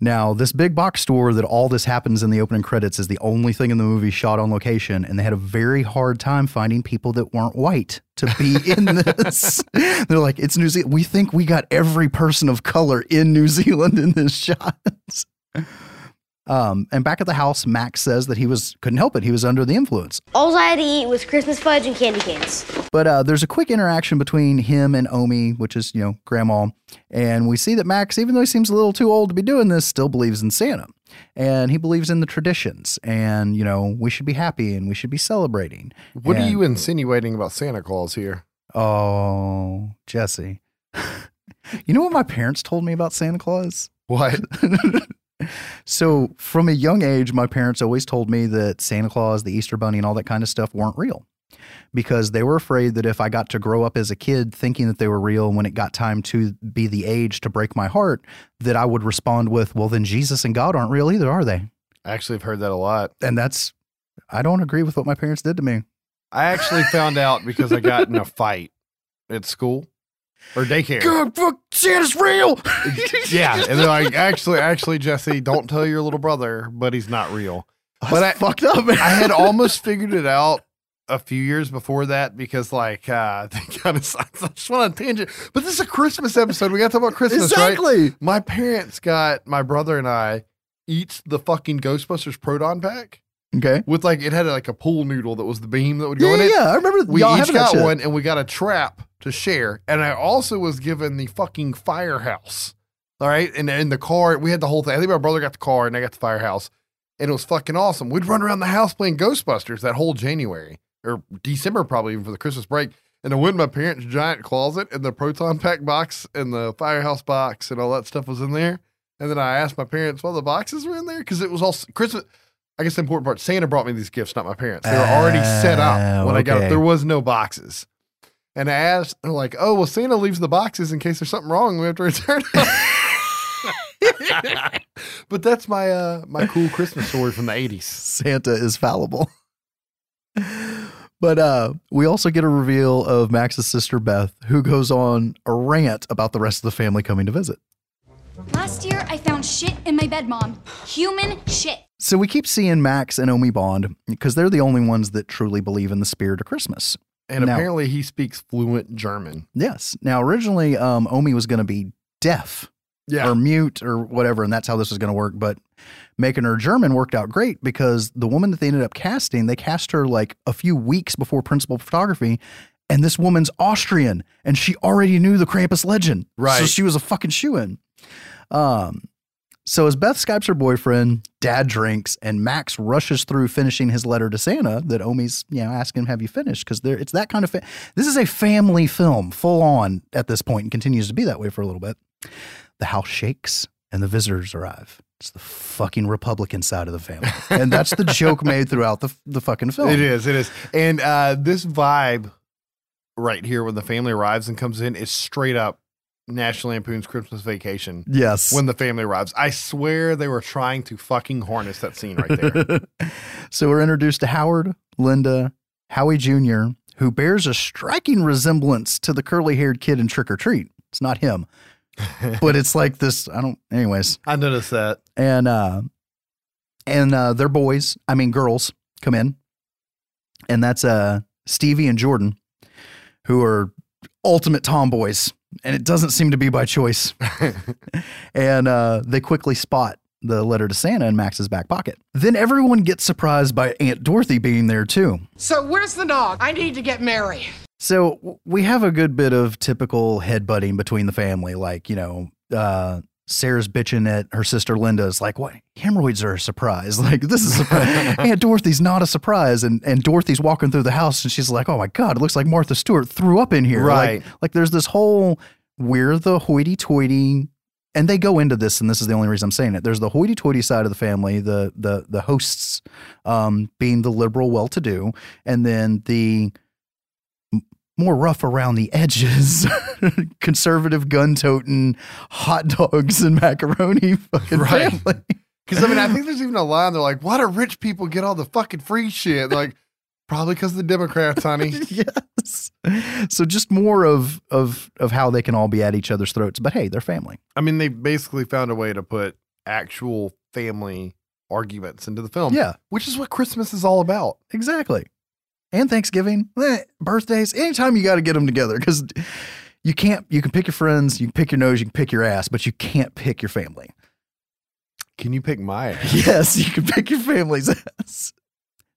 Now, this big box store that all this happens in the opening credits is the only thing in the movie shot on location, and they had a very hard time finding people that weren't white to be [laughs] in this. They're like, it's New Zealand. We think we got every person of color in New Zealand in this shot. Um, and back at the house, Max says that he was couldn't help it. He was under the influence.
All I had to eat was Christmas fudge and candy canes.
But uh, there's a quick interaction between him and Omi, which is, you know, grandma. And we see that Max, even though he seems a little too old to be doing this, still believes in Santa. And he believes in the traditions. And, you know, we should be happy and we should be celebrating.
What are you insinuating about Santa Claus here?
Oh, Jesse. [laughs] you know what my parents told me about Santa Claus?
What? [laughs]
so, from a young age, my parents always told me that Santa Claus, the Easter Bunny, and all that kind of stuff weren't real because they were afraid that if I got to grow up as a kid thinking that they were real, when it got time to be the age to break my heart, that I would respond with, Well, then Jesus and God aren't real either, are they?
I actually have heard that a lot.
And that's, I don't agree with what my parents did to me.
I actually found out because I got in a fight at school or daycare.
God, fuck, Santa's real. [laughs]
yeah, and they're like, actually, actually, Jesse, don't tell your little brother, but he's not real.
But I
I-
fucked up.
I had [laughs] almost figured it out a few years before that because, like, uh, [laughs] they kind of, I just went on a tangent. But this is a Christmas episode. We got to talk about Christmas, right?
exactly.
My parents got my brother and I each the fucking Ghostbusters Proton pack
Okay.
with like it had like a pool noodle that was the beam that would go
Yeah,
in it.
yeah. I remember
We each got one, and we got a trap to share. And I also was given the fucking firehouse. All right, and in the car, we had the whole thing. I think my brother got the car, and I got the firehouse, and it was fucking awesome. We'd run around the house playing Ghostbusters that whole January or December, probably even for the Christmas break. And I went in my parents' giant closet, and the proton pack box and the firehouse box and all that stuff was in there. And then I asked my parents why the boxes were in there because it was all Christmas. I guess the important part, Santa brought me these gifts, not my parents. They were already set up
Oh,
when I got
okay.
it. There was no boxes. And I asked, they're like, oh, well, Santa leaves the boxes in case there's something wrong. We have to return them. [laughs] but that's my uh my cool Christmas story from the 80s.
Santa is fallible. But uh, we also get a reveal of Max's sister Beth, who goes on a rant about the rest of the family coming to visit.
Last year, I found shit in my bed, Mom. Human shit.
So we keep seeing Max and Omi bond because they're the only ones that truly believe in the spirit of Christmas.
And
Now-
apparently he speaks fluent German.
Yes. Now, originally, um, Omi was going to be deaf
Yeah.
or mute or whatever, and that's how this was going to work. But making her German worked out great because the woman that they ended up casting, they cast her like a few weeks before principal photography. And this woman's Austrian, and she already knew the Krampus legend.
Right.
So she was a fucking shoe in. Um, so as Beth Skypes her boyfriend, Dad drinks, and Max rushes through finishing his letter to Santa that Omi's, you know, asking, him, "Have you finished?" Because there, it's that kind of. Fa- this is a family film, full on at this point, and continues to be that way for a little bit. The house shakes, and the visitors arrive. It's the fucking Republican side of the family, [laughs] and that's the joke made throughout the the fucking film.
It is, it is. And uh this vibe right here when the family arrives and comes in is straight up National Lampoon's Christmas Vacation.
Yes.
When the family arrives. I swear they were trying to fucking harness that scene right there. [laughs]
so we're introduced to Howard, Linda, Howie Jr., who bears a striking resemblance to the curly haired kid in Trick or Treat. It's not him, [laughs] but it's like this. I don't, anyways.
I noticed that.
And, uh, and, uh, their boys, I mean, girls come in. And that's, uh, Stevie and Jordan, who are ultimate tomboys. And it doesn't seem to be by choice. [laughs] and uh, they quickly spot the letter to Santa in Max's back pocket. Then everyone gets surprised by Aunt Dorothy being there too.
So where's the dog? I need to get Mary.
So we have a good bit of typical headbutting between the family. Like, you know, uh, Sarah's bitching at her sister Linda's like, what? Hemorrhoids are a surprise. [laughs] Like, this is a surprise. [laughs] Aunt Dorothy's not a surprise. And, and Dorothy's walking through the house and she's like, oh my God, it looks like Martha Stewart threw up in here.
Right.
Like, like there's this whole, we're the hoity toity. And they go into this, and this is the only reason I'm saying it. There's the hoity-toity side of the family, the the the hosts um, being the liberal, well-to-do, and then the more rough around the edges, [laughs] conservative gun toting hot dogs and macaroni fucking
Right.
family. [laughs]
Because I mean, I think there's even a line. They're like, "Why do rich people get all the fucking free shit?" They're like, probably because of the Democrats, honey. [laughs]
yes. So just more of of of how they can all be at each other's throats, but hey, they're family.
I mean, they basically found a way to put actual family arguments into the film.
Yeah.
which is what Christmas is all about.
Exactly. And Thanksgiving, eh, birthdays, anytime you got to get them together because you can't. You can pick your friends, you can pick your nose, you can pick your ass, but you can't pick your family.
Can you pick my? Ass? [laughs]
Yes, you can pick your family's ass.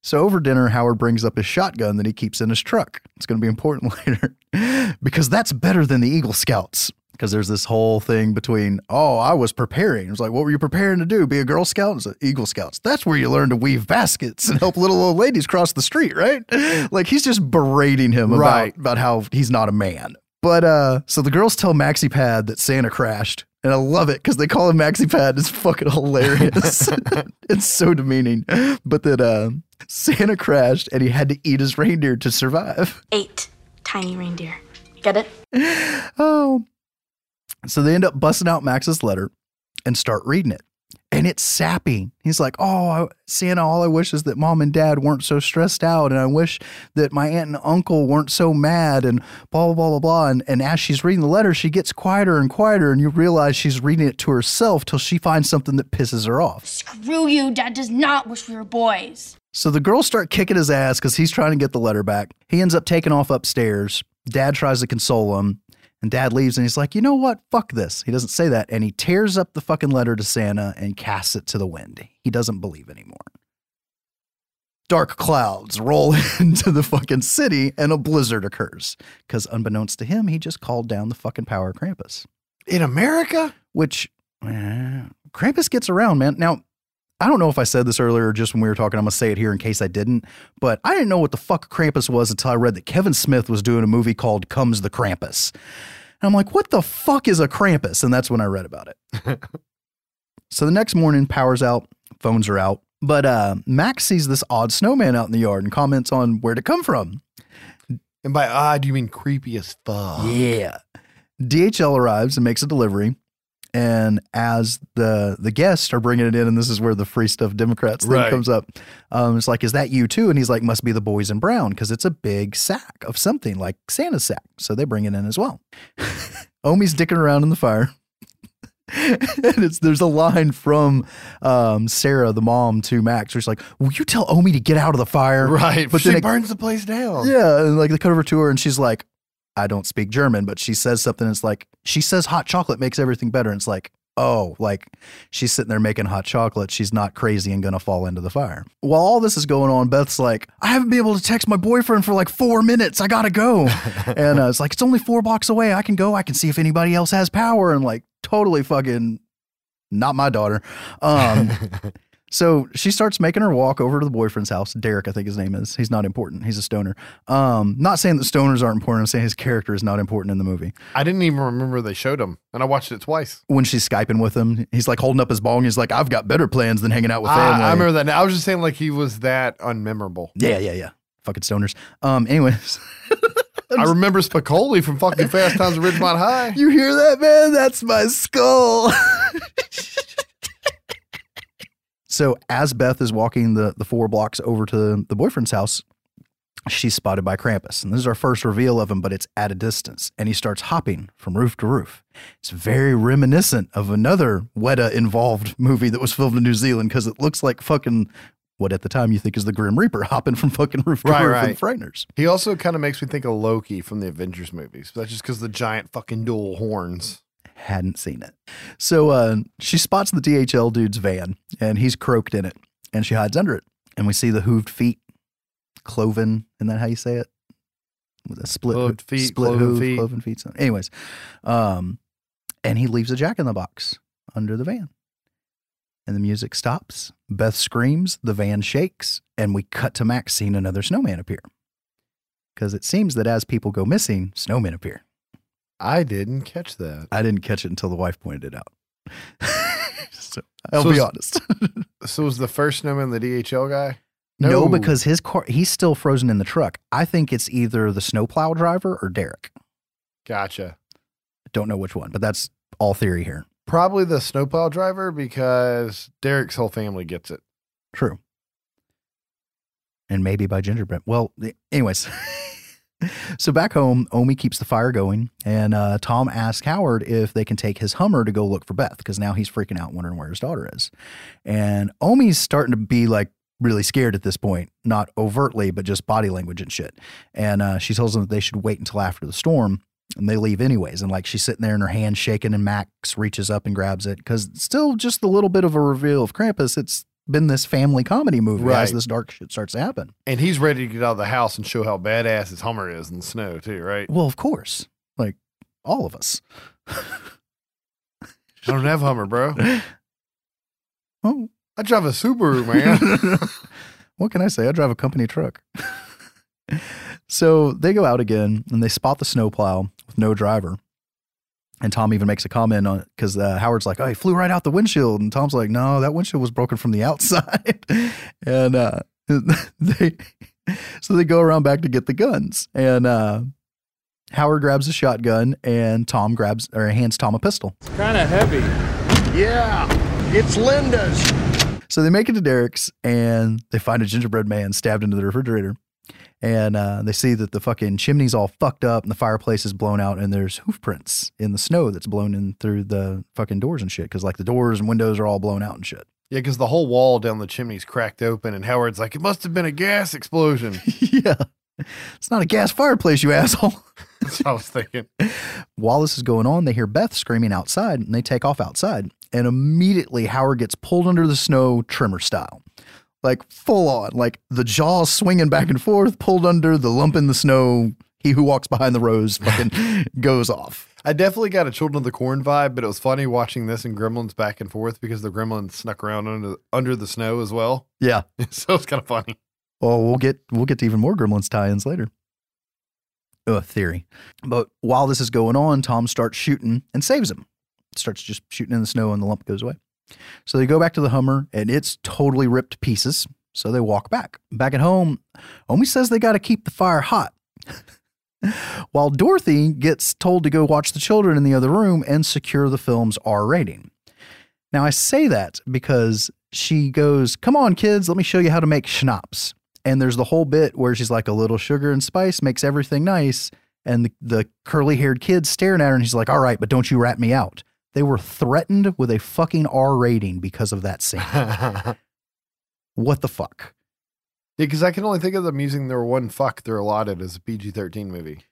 So over dinner, Howard brings up his shotgun that he keeps in his truck. It's going to be important [laughs] later because that's better than the Eagle Scouts. Because there's this whole thing between, oh, I was preparing. It was like, what were you preparing to do? Be a Girl Scout? It's like, Eagle Scouts. That's where you learn to weave baskets and help little old ladies cross the street, right? [laughs] Like he's just berating him about,
Right.
about how he's not a man. But uh, so the girls tell maxipad that Santa crashed. And I love it because they call him MaxiPad. It's fucking hilarious. [laughs] [laughs] it's so demeaning. But that uh, Santa crashed and he had to eat his reindeer to survive.
Eight tiny reindeer. Get it?
Oh. So they end up busting out Max's letter and start reading it. And it's sappy. He's like, Oh, I- Santa, all I wish is that mom and dad weren't so stressed out. And I wish that my aunt and uncle weren't so mad and blah, blah, blah, blah, blah. And, and as she's reading the letter, she gets quieter and quieter. And you realize she's reading it to herself till she finds something that pisses her off.
Screw you. Dad does not wish we were boys.
So the girls start kicking his ass because he's trying to get the letter back. He ends up taking off upstairs. Dad tries to console him, and dad leaves and he's like, you know what? Fuck this. He doesn't say that. And he tears up the fucking letter to Santa and casts it to the wind. He doesn't believe anymore. Dark clouds roll [laughs] into the fucking city and a blizzard occurs. Because unbeknownst to him, he just called down the fucking power of Krampus.
In America?
Which eh, Krampus gets around, man. Now, I don't know if I said this earlier or just when we were talking. I'm going to say it here in case I didn't. But I didn't know what the fuck Krampus was until I read that Kevin Smith was doing a movie called Comes the Krampus. And I'm like, what the fuck is a Krampus? And that's when I read about it. [laughs] so the next morning, power's out, phones are out. But uh, Max sees this odd snowman out in the yard and comments on where'd it come from.
And by odd, you mean creepy as fuck.
Yeah. DHL arrives and makes a delivery. And as the the guests are bringing it in, and this is where the free stuff Democrats thing
Right.
comes up, um, it's like, "Is that you too?" And he's like, "Must be the boys in brown because it's a big sack of something like Santa's sack." So they bring it in as well. [laughs] Omi's dicking around in the fire, [laughs] and it's there's a line from um, Sarah, the mom, to Max, where she's like, "Will you tell Omi to get out of the fire?"
Right.
but
she
then it,
burns the place down.
yeah, and like they cut over to her and she's like, I don't speak German, but she says something. It's like she says hot chocolate makes everything better. And it's like, oh, like she's sitting there making hot chocolate. She's not crazy and gonna fall into the fire. While all this is going on, Beth's like, I haven't been able to text my boyfriend for like four minutes. I gotta go. [laughs] and uh, it's like it's only four blocks away. I can go. I can see if anybody else has power. And like totally fucking not my daughter. Um, [laughs] so she starts making her walk over to the boyfriend's house. Derek, I think his name is. He's not important. He's a stoner. Um, not saying that stoners aren't important. I'm saying his character is not important in the movie.
I didn't even remember they showed him, and I watched it twice.
When she's skyping with him, he's like holding up his bong. He's like, "I've got better plans than hanging out with family."
I, I remember that. Now. I was just saying, like he was that unmemorable.
Yeah, yeah, yeah. Fucking stoners. Um. Anyways, [laughs]
I remember Spicoli from fucking Fast Times at Ridgemont High.
you hear that, man? That's my skull. [laughs] so as Beth is walking the the four blocks over to the boyfriend's house, she's spotted by Krampus. And this is our first reveal of him, but it's at a distance. And he starts hopping from roof to roof. It's very reminiscent of another Weta involved movie that was filmed in New Zealand because it looks like fucking what at the time you think is the Grim Reaper hopping from fucking roof to
Right,
roof
right.
in Frighteners.
He also kind of makes me think of Loki from the Avengers movies. That's just because the giant fucking dual horns.
Hadn't seen it. So uh, she spots the DHL dude's van and he's croaked in it and she hides under it. And we see the hooved feet, cloven. Isn't that how you say it? With a split
Cloved feet,
split
cloven
hoof,
feet.
cloven feet. something. Anyways, um, and he leaves a jack in the box under the van. And the music stops. Beth screams, the van shakes, and we cut to Max seeing another snowman appear. Because it seems that as people go missing, snowmen appear.
I didn't catch that.
I didn't catch it until the wife pointed it out. [laughs] so I'll
So
be
is-
honest. [laughs]
So was the first snowman the DHL guy?
no. because his car he's still frozen in the truck. I think it's either the snowplow driver or Derek.
Gotcha.
Don't know which one, but that's all theory here.
Probably the snowplow driver because Derek's whole family gets it.
True. And maybe by gingerbread. Well, the- anyways. [laughs] so back home, Omi keeps the fire going, and uh, Tom asks Howard if they can take his Hummer to go look for Beth because now he's freaking out, wondering where his daughter is. And Omi's starting to be like really scared at this point, not overtly, but just body language and shit. And uh, she tells them that they should wait until after the storm. And they leave anyways. And like she's sitting there and her hand shaking, and Max reaches up and grabs it because still just a little bit of a reveal of Krampus. It's been this family comedy movie
right.
as this dark shit starts to happen.
And he's ready to get out of the house and show how badass his Hummer is in the snow, too, right?
Well, of course, like all of us. [laughs]
I don't have Hummer, bro. [laughs]
Oh,
I drive a Subaru, man. [laughs]
what can I say? I drive a company truck. so they go out again and they spot the snowplow with no driver. And Tom even makes a comment on it because uh, Howard's like, "Oh, he flew right out the windshield," and Tom's like, "No, that windshield was broken from the outside." [laughs] and uh, [laughs] they, so they go around back to get the guns, and uh, Howard grabs a shotgun, and Tom grabs or hands Tom a pistol.
It's kind of heavy.
Yeah, it's Linda's.
So they make it to Derek's and they find a gingerbread man stabbed into the refrigerator. And uh, they see that the fucking chimney's all fucked up and the fireplace is blown out and there's hoof prints in the snow that's blown in through the fucking doors and shit. Because like the doors and windows are all blown out and shit.
Yeah, because the whole wall down the chimney's cracked open, and Howard's like, it must have been a gas explosion. [laughs]
yeah. It's not a gas fireplace, you asshole. [laughs]
That's what I was thinking.
While this is going on, they hear Beth screaming outside and they take off outside. And immediately Howard gets pulled under the snow trimmer style. Like full on, like the jaws swinging back and forth, pulled under, the lump in the snow. He who walks behind the rose [laughs] fucking goes off.
I definitely got a Children of the Corn vibe, but it was funny watching this and Gremlins back and forth because the Gremlins snuck around under under the snow as well.
Yeah. [laughs]
so it's kind of funny.
Well, we'll get we'll get to even more Gremlins tie-ins later. Oh, theory. But while this is going on, Tom starts shooting and saves him. Starts just shooting in the snow and the lump goes away. So they go back to the Hummer and it's totally ripped to pieces. So they walk back. Back at home, Omi says they got to keep the fire hot. [laughs] While Dorothy gets told to go watch the children in the other room and secure the film's R rating. Now, I say that because she goes, Come on, kids, let me show you how to make schnapps. And there's the whole bit where she's like, A little sugar and spice makes everything nice. And the, the curly haired kid's staring at her and he's like, All right, but don't you rat me out. They were threatened with a fucking R rating because of that scene. [laughs] what the fuck?
Yeah, because I can only think of them using their one fuck they're allotted as a PG 13 movie.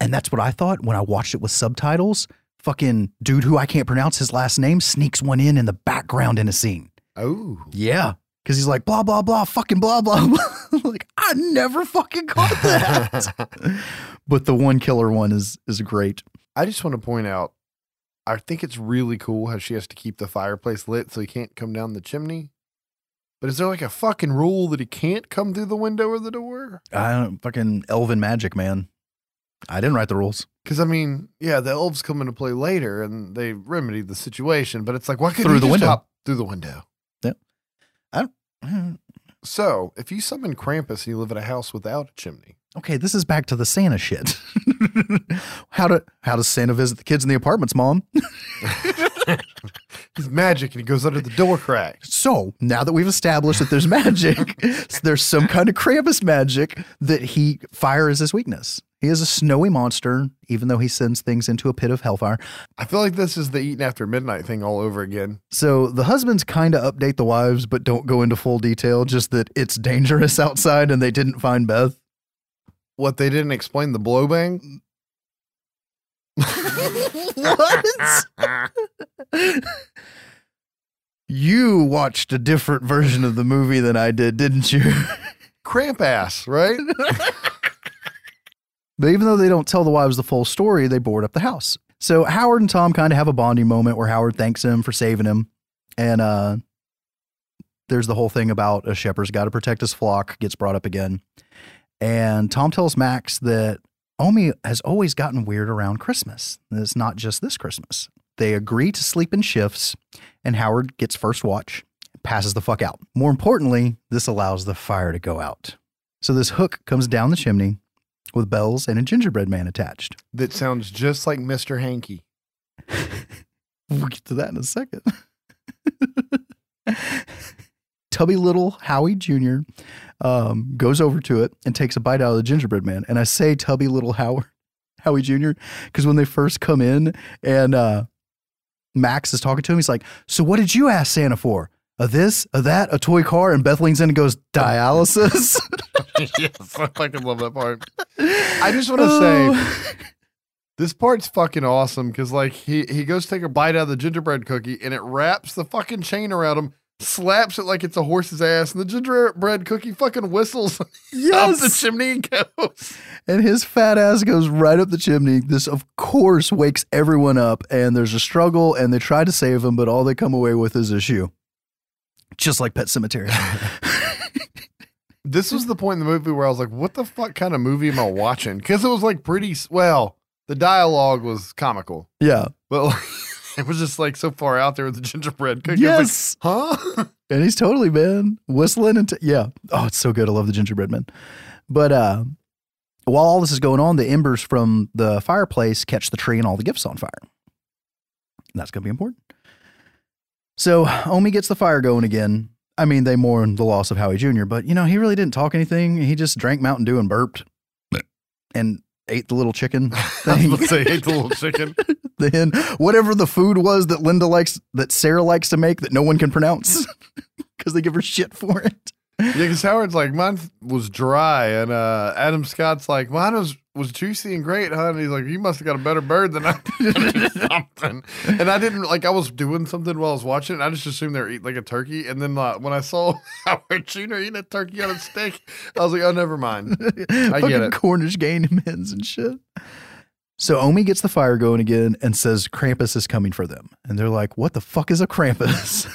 And that's what I thought when I watched it with subtitles. Fucking dude who I can't pronounce his last name sneaks one in in the background in a scene.
Oh.
Yeah. Cause he's like, blah, blah, blah, fucking blah, blah, blah. [laughs] like, I never fucking caught that. [laughs] but the one killer one is is great.
I just want to point out, I think it's really cool how she has to keep the fireplace lit so he can't come down the chimney. But is there like a fucking rule that he can't come through the window or the door?
I don't fucking elven magic, man. I didn't write the rules.
Because I mean, yeah, the elves come into play later and they remedy the situation, but it's like, why couldn't
Through
he
the window.
hop through the window?
Yep. I don't. Mm.
So, if you summon Krampus and you live in a house without a chimney,
Okay, this is back to the Santa shit. [laughs] how to how does Santa visit the kids in the apartments, mom? [laughs]
he's magic and he goes under the door crack.
So now that we've established that there's magic, [laughs] there's some kind of Krampus magic that he fire is his weakness. He is a snowy monster, even though he sends things into a pit of hellfire.
I feel like this is the eating after midnight thing all over again.
So the husbands kind of update the wives, but don't go into full detail. Just that it's dangerous outside, and they didn't find Beth.
What they didn't explain the blow bang? [laughs]
what? you watched a different version of the movie than I did, didn't you? [laughs]
Cramp ass, right? [laughs]
But even though they don't tell the wives the full story, they board up the house. So Howard and Tom kind of have a bonding moment where Howard thanks him for saving him. And uh, there's the whole thing about a shepherd's got to protect his flock gets brought up again. And Tom tells Max that Omi has always gotten weird around Christmas. And It's not just this Christmas. They agree to sleep in shifts, and Howard gets first watch, passes the fuck out. More importantly, this allows the fire to go out. So this hook comes down the chimney with bells and a gingerbread man attached.
that sounds just like Mr. Hanky. [laughs]
We'll get to that in a second. [laughs] Tubby little Howie Jr. Um, goes over to it and takes a bite out of the gingerbread man. And I say Tubby little Howard, [laughs] Howie Jr. because when they first come in and uh, Max is talking to him, he's like, So what did you ask Santa for? A this, a that, a toy car? And Beth leans in and goes, Dialysis? [laughs] [laughs]
yes, I fucking love that part. I just want to say
Oh.
this part's fucking awesome because like he he goes to take a bite out of the gingerbread cookie and it wraps the fucking chain around him, slaps it like it's a horse's ass, and the gingerbread cookie fucking whistles [laughs] up the
Yes.
chimney and goes.
and his fat ass goes right up the chimney. This, of course, wakes everyone up, and there's a struggle, and they try to save him, but all they come away with is a shoe. Just like Pet Cemetery. [laughs] [laughs]
This was the point in the movie where I was like, "What the fuck kind of movie am I watching?" Because it was like pretty well. The dialogue was comical,
yeah.
but like, [laughs] it was just like so far out there with the gingerbread cookie.
Yes.
like, huh?
And he's totally, man, whistling and t- yeah. Oh, it's so good. I love the gingerbread man. But uh, while all this is going on, the embers from the fireplace catch the tree and all the gifts on fire. And that's going to be important. So Omi gets the fire going again, I mean, they mourn the loss of Howie Jr., but you know, he really didn't talk anything. He just drank Mountain Dew and burped and ate the little chicken [laughs]
I was
thing.
about to say, ate the little chicken. [laughs]
then whatever the food was that Linda likes, that Sarah likes to make that no one can pronounce [laughs] because they give her shit for it.
Yeah, because Howard's like, mine was dry, and uh, Adam Scott's like, mine was was juicy and great, huh? And he's like, you must have got a better bird than I [laughs] did, something. And I didn't like, I was doing something while I was watching, and I just assumed they were eating like a turkey. And then uh, when I saw [laughs] Howard Jr. eating a turkey on a steak, I was like, oh, never mind. I
Fucking
get it.
Cornish game hens and shit. So Omi gets the fire going again and says Krampus is coming for them. And they're like, what the fuck is a Krampus?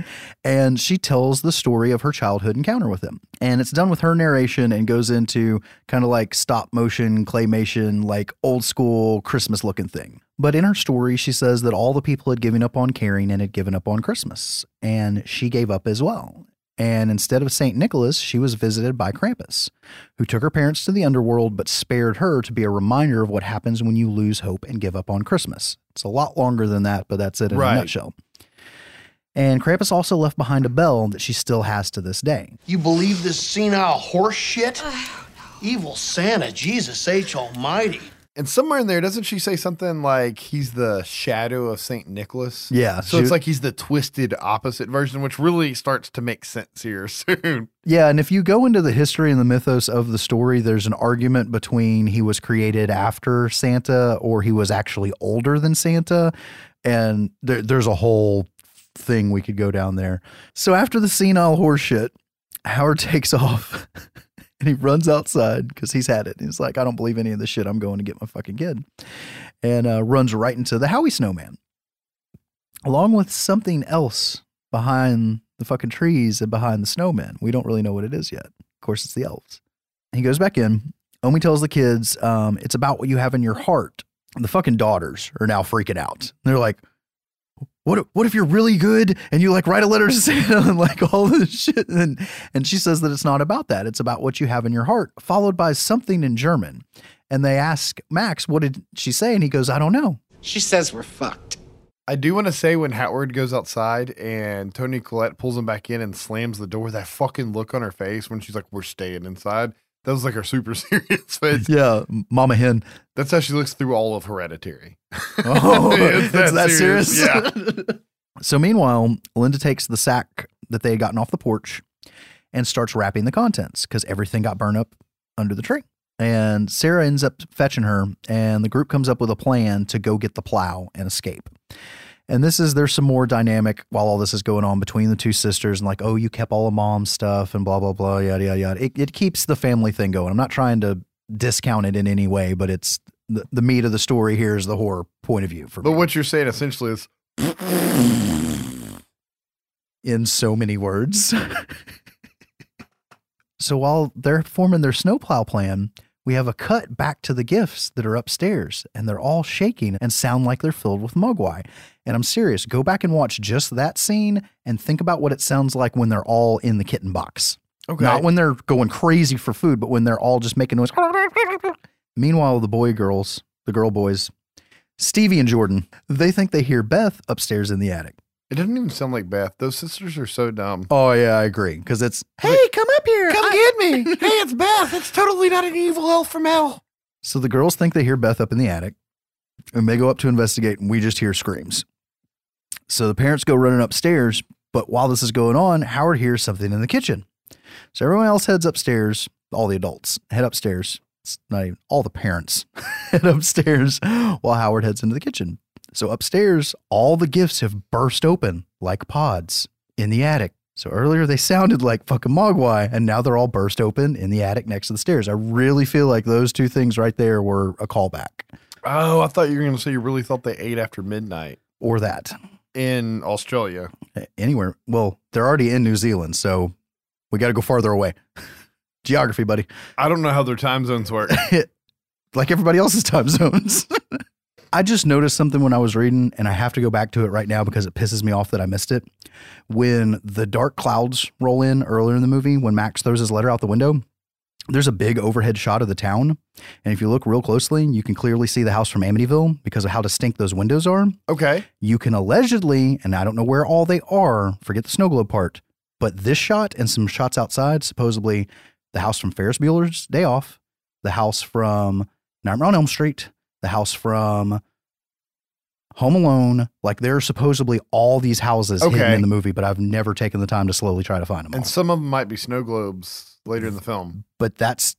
[laughs] and she tells the story of her childhood encounter with him. And it's done with her narration and goes into kind of like stop motion, claymation, like old school Christmas looking thing. But in her story, she says that all the people had given up on caring and had given up on Christmas. And she gave up as well. And instead of St. Nicholas, she was visited by Krampus, who took her parents to the underworld but spared her to be a reminder of what happens when you lose hope and give up on Christmas. It's a lot longer than that, but that's it in
Right.
a nutshell. And Krampus also left behind a bell that she still has to this day.
You believe this senile horse shit? [sighs] Oh, Evil Santa, Jesus H. Almighty.
And somewhere in there, doesn't she say something like he's the shadow of Saint Nicholas?
Yeah,
So
she-
it's like he's the twisted opposite version, which really starts to make sense here [laughs] soon.
Yeah, and if you go into the history and the mythos of the story, there's an argument between he was created after Santa or he was actually older than Santa. And there, there's a whole thing we could go down there. So after the senile horseshit, Howard [laughs] takes off [laughs] and he runs outside because he's had it. He's like, I don't believe any of this shit. I'm going to get my fucking kid. And uh, runs right into the Howie Snowman, along with something else behind the fucking trees and behind the snowman. We don't really know what it is yet. Of course, it's the elves. He goes back in. Omi tells the kids, um, it's about what you have in your heart. The fucking daughters are now freaking out. They're like, what, if- what if you're really good and you like write a letter to [laughs] Santa and like all this shit? And, and she says that it's not about that. It's about what you have in your heart, followed by something in German. And they ask Max, what did she say? And he goes, I don't know.
She says we're fucked.
I do want to say when Howard goes outside and Toni Collette pulls him back in and slams the door, that fucking look on her face when she's like, "We're staying inside." That was like her super [laughs] serious face.
Yeah, Mama Hen.
That's how she looks through all of Hereditary. [laughs]
Oh,
It's
it's that serious?
Yeah. [laughs]
So meanwhile, Linda takes the sack that they had gotten off the porch and starts wrapping the contents because everything got burned up under the tree. And Sarah ends up fetching her, and the group comes up with a plan to go get the plow and escape. And this is there's some more dynamic while all this is going on between the two sisters, and like, oh, you kept all of mom's stuff, and blah blah blah, yada yada yada. It, it keeps the family thing going. I'm not trying to discount it in any way, but it's the, the meat of the story here is the horror point of view for
But
me.
what you're saying essentially is,
in so many words. [laughs] so while they're forming their snowplow plan, we have a cut back to the gifts that are upstairs, and they're all shaking and sound like they're filled with mogwai. And I'm serious, go back and watch just that scene and think about what it sounds like when they're all in the kitten box.
Okay.
Not when they're going crazy for food, but when they're all just making noise. Meanwhile, the boy girls, the girl boys, Stevie and Jordan, they think they hear Beth upstairs in the attic.
It doesn't even sound like Beth. Those sisters are so dumb.
Oh yeah, I agree. Because it's hey, come up here.
Come get me. [laughs] hey, it's Beth. It's totally not an evil elf from hell.
So the girls think they hear Beth up in the attic, and they go up to investigate, and we just hear screams. So the parents go running upstairs, but while this is going on, Howard hears something in the kitchen. So everyone else heads upstairs. All the adults head upstairs. It's not even all the parents [laughs] head upstairs while Howard heads into the kitchen. So upstairs, all the gifts have burst open like pods in the attic. So earlier they sounded like fucking mogwai, and now they're all burst open in the attic next to the stairs. I really feel like those two things right there were a callback,
Oh, I thought you were going to say you really thought they ate after midnight
or that
in Australia.
anywhere. Well, they're already in New Zealand, so we got to go farther away. [laughs] Geography, buddy.
I don't know how their time zones work. [laughs]
like everybody else's time zones. [laughs] I just noticed something when I was reading, and I have to go back to it right now because it pisses me off that I missed it. When the dark clouds roll in earlier in the movie, when Max throws his letter out the window, there's a big overhead shot of the town. And if you look real closely, you can clearly see the house from Amityville because of how distinct those windows are.
Okay.
You can allegedly, and I don't know where all they are, forget the snow globe part, But this shot and some shots outside, supposedly the house from Ferris Bueller's Day Off, the house from Nightmare on Elm Street, the house from Home Alone. Like there are supposedly all these houses hidden in the movie, but I've never taken the time to slowly try to find them all.
And some of them might be snow globes later in the film.
But that's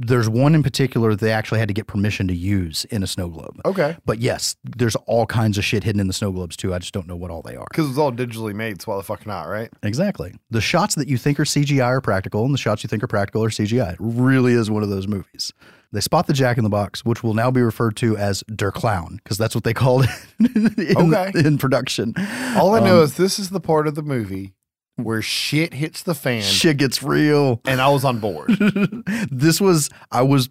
there's one in particular they actually had to get permission to use in a snow globe.
Okay.
But yes, there's all kinds of shit hidden in the snow globes too. I just don't know what all they are.
Because it's all digitally made, so why the fuck not, right?
Exactly. The shots that you think are CGI are practical, and the shots you think are practical are CGI. It really is one of those movies. They spot the Jack in the Box, which will now be referred to as Der Clown, because that's what they called it [laughs] in,
Okay.
in production.
All I know
Um,
is this is the part of the movie where shit hits the fan,
shit gets real.
and I was on board. [laughs]
this was I was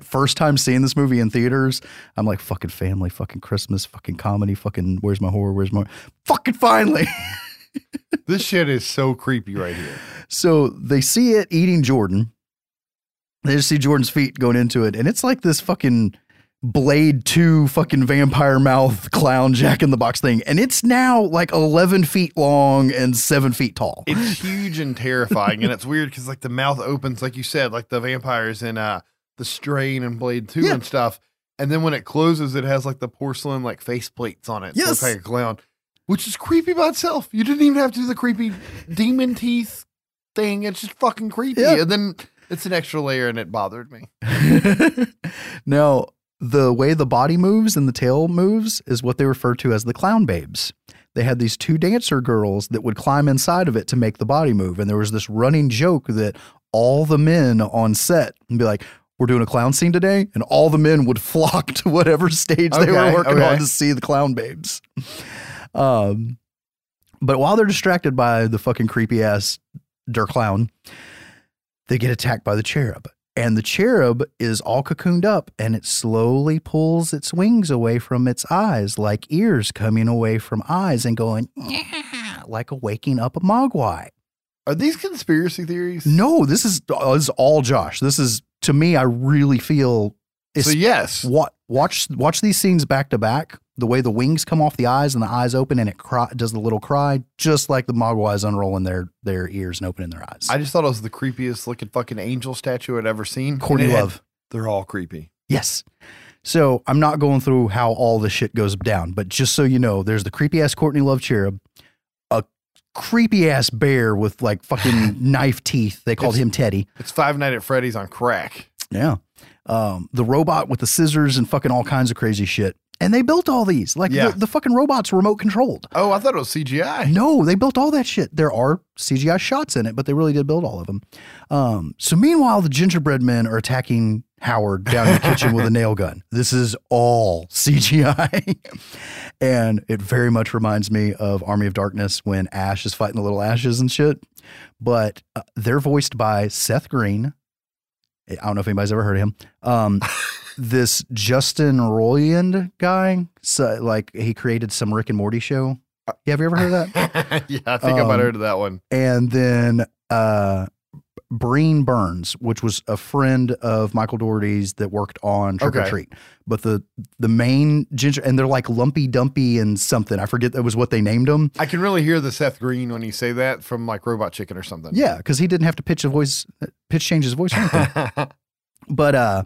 first time seeing this movie in theaters. I'm like fucking family, fucking Christmas, fucking comedy, fucking where's my horror, where's my fucking finally. [laughs]
this shit is so creepy right here.
So they see it eating Jordan. They just see Jordan's feet going into it, and it's like this fucking Blade 2 fucking vampire mouth clown Jack in the Box thing. And it's now like 11 feet long and 7 feet tall.
It's huge and terrifying, and it's weird because like the mouth opens, like you said, like the vampires in uh the Strain and Blade Two
Yeah.
and stuff. And then when it closes, it has like the porcelain like face plates on it.
Yes.
it's like a clown, which is creepy by itself. You didn't even have to do the creepy demon teeth thing. It's just fucking creepy.
Yeah.
And then it's an extra layer, and it bothered me. [laughs]
now, the way the body moves and the tail moves is what they refer to as the clown babes. They had these two dancer girls that would climb inside of it to make the body move. And there was this running joke that all the men on set would be like, we're doing a clown scene today, and all the men would [laughs] flock to whatever stage they were working
okay.
on to see the clown babes. Um, but while they're distracted by the fucking creepy ass Der Clown, they get attacked by the cherub. And the cherub is all cocooned up and it slowly pulls its wings away from its eyes, like ears coming away from eyes and going, "Yeah," like a waking up a mogwai.
Are these conspiracy theories?
No, this is, uh, this is all Josh. This is, to me, I really feel.
So yes,
What watch watch these scenes back to back. The way the wings come off the eyes and the eyes open and it cry, does the little cry, just like the mogwais unrolling their their ears and opening their eyes.
I just thought it was the creepiest looking fucking angel statue I'd ever seen.
Courtney
it had-
Love.
They're all creepy.
Yes. So I'm not going through how all the shit goes down, but just so you know, there's the creepy ass Courtney Love cherub, a creepy ass bear with like fucking [laughs] knife teeth. They called
It's-
him Teddy.
It's Five Night at Freddy's on crack.
Yeah. Um, the robot with the scissors and fucking all kinds of crazy shit. And they built all these. Like
Yeah.
the, the fucking robots were remote controlled.
Oh, I thought it was CGI.
No, they built all that shit. There are CGI shots in it, but they really did build all of them. Um, so meanwhile, the gingerbread men are attacking Howard down in the kitchen with a nail gun. This is all CGI. [laughs] and it very much reminds me of Army of Darkness when Ash is fighting the little ashes and shit. But uh, they're voiced by Seth Green. I don't know if anybody's ever heard of him. Um, [laughs] this Justin Roiland guy, so, like he created some Rick and Morty show. Yeah, have you ever heard of that? [laughs]
yeah, I think I might
Um,
have heard of that one.
and then uh Breen Burns, which was a friend of Michael Dougherty's that worked on Trick or Treat. But the the main ginger and they're like Lumpy Dumpy and something. I forget that was what they named them.
I can really hear the Seth Green when you say that from like Robot Chicken or something.
Yeah, because he didn't have to pitch a voice, pitch change his voice or anything. [laughs] but uh,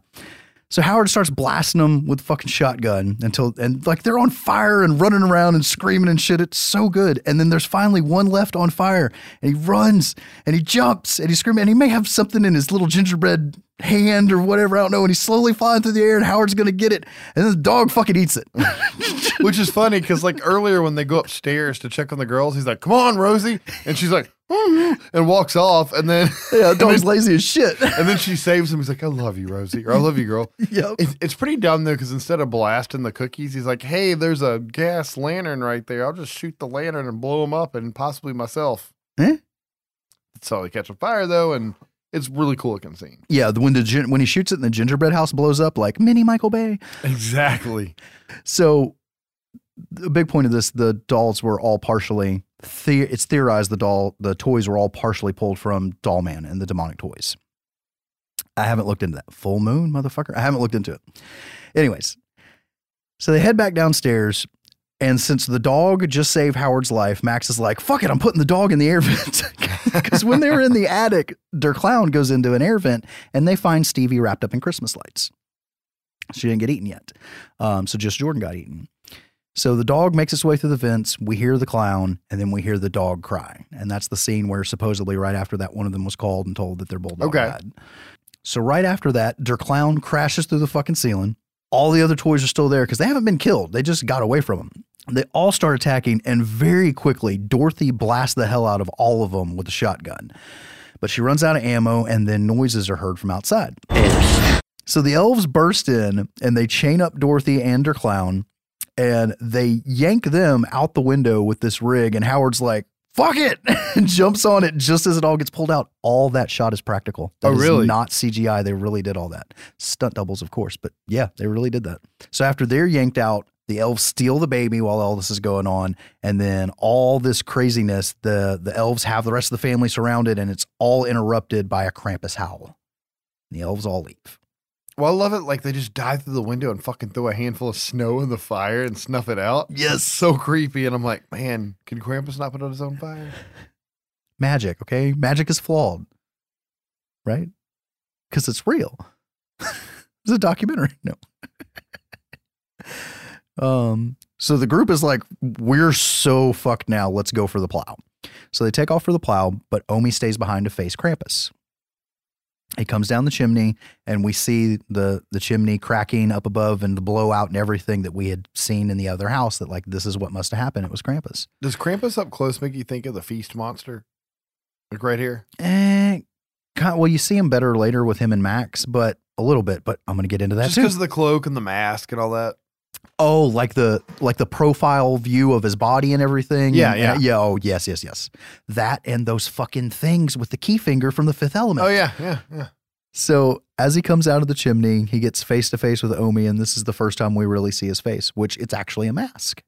so Howard starts blasting them with fucking shotgun until and like they're on fire and running around and screaming and shit. It's so good. And then there's finally one left on fire, and he runs and he jumps and he's screaming and he may have something in his little gingerbread hand or whatever. I don't know. And he's slowly flying through the air, and Howard's gonna get it, and then the dog fucking eats it. [laughs]
Which is funny because like earlier when they go upstairs to check on the girls, he's like, "Come on, Rosie," and she's like, [laughs] and walks off, and then [laughs]
yeah, dog's lazy as shit. [laughs]
and then she saves him. He's like, "I love you, Rosie," or "I love you, girl."
Yep.
It's, it's pretty dumb though because instead of blasting the cookies, he's like, "Hey, there's a gas lantern right there. I'll just shoot the lantern and blow him up, and possibly myself."
Eh?
So he catch on fire though, and it's really cool looking scene.
Yeah, the- when the gin- when he shoots it and the gingerbread house blows up like mini Michael Bay.
Exactly.
So, the big point of this: the dolls were all partially. The- it's theorized the doll, the toys were all partially pulled from Doll Man and the demonic toys. I haven't looked into that. Full moon, motherfucker. I haven't looked into it. Anyways, so they head back downstairs, And since the dog just saved Howard's life, Max is like, fuck it, I'm putting the dog in the air vent. [laughs] Because when they were in the attic, Der Clown goes into an air vent and they find Stevie wrapped up in Christmas lights. She didn't get eaten yet. Um, so just Jordan got eaten. So the dog makes its way through the vents. We hear the clown, and then we hear the dog cry. And that's the scene where supposedly right after that, one of them was called and told that their bulldog
Okay.
died. So right after that, their clown crashes through the fucking ceiling. All the other toys are still there because they haven't been killed. They just got away from them. They all start attacking, and very quickly, Dorothy blasts the hell out of all of them with a shotgun. But she runs out of ammo, and then noises are heard from outside. So the elves burst in and they chain up Dorothy and her clown and they yank them out the window with this rig. And Howard's like, fuck it, [laughs] and jumps on it just as it all gets pulled out. All that shot is practical. Oh, that
Oh,
is
really?
not CGI. They really did all that. Stunt doubles, of course, but yeah, they really did that. So after they're yanked out, the elves steal the baby while all this is going on, and then all this craziness, the the elves have the rest of the family surrounded, and it's all interrupted by a Krampus howl. And The elves all leave.
Well, I love it. Like they just dive through the window and fucking throw a handful of snow in the fire and snuff it out.
Yes.
so creepy. And I'm like, man, can Krampus not put out his own fire? [laughs]
magic, okay? Magic is flawed, right? Because it's real. [laughs] it's a documentary. No. [laughs] um, so the group is like, we're so fucked now. Let's go for the plow. So they take off for the plow, but Omi stays behind to face Krampus. He comes down the chimney, and we see the the chimney cracking up above and the blowout and everything that we had seen in the other house. That like this is what must have happened. It was Krampus.
Does Krampus up close make you think of the feast monster? Like right here?
Eh, kind well, you see him better later with him and Max, but a little bit. But I'm going to get into that
Just because of the cloak and the mask and all that.
Oh, like the like the profile view of his body and everything.
Yeah,
And-
yeah.
and- yeah. Oh, yes, yes, yes. That and those fucking things with the key finger from the Fifth Element.
Oh, yeah, yeah, yeah.
So as he comes out of the chimney, he gets face to face with Omi, and this is the first time we really see his face, which it's actually a mask.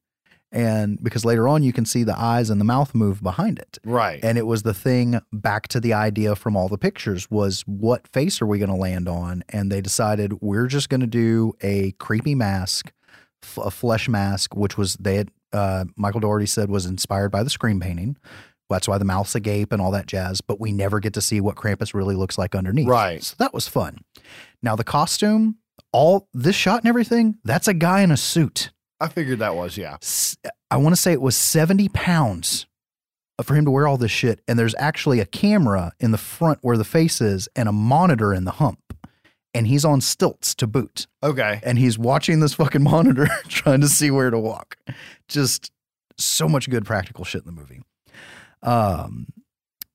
And because later on you can see the eyes and the mouth move behind it.
Right.
And it was the thing back to the idea from all the pictures was what face are we going to land on? And they decided we're just going to do a creepy mask, f- a flesh mask, which was they had uh, Michael Dougherty said was inspired by the Scream painting. That's why the mouth's agape and all that jazz. But we never get to see what Krampus really looks like underneath.
Right.
So that was fun. Now the costume, all this shot and everything, that's a guy in a suit.
I figured that was, yeah.
I want to say it was 70 pounds for him to wear all this shit. And there's actually a camera in the front where the face is and a monitor in the hump. And he's on stilts to boot.
Okay.
And he's watching this fucking monitor [laughs] trying to see where to walk. Just so much good practical shit in the movie. Um,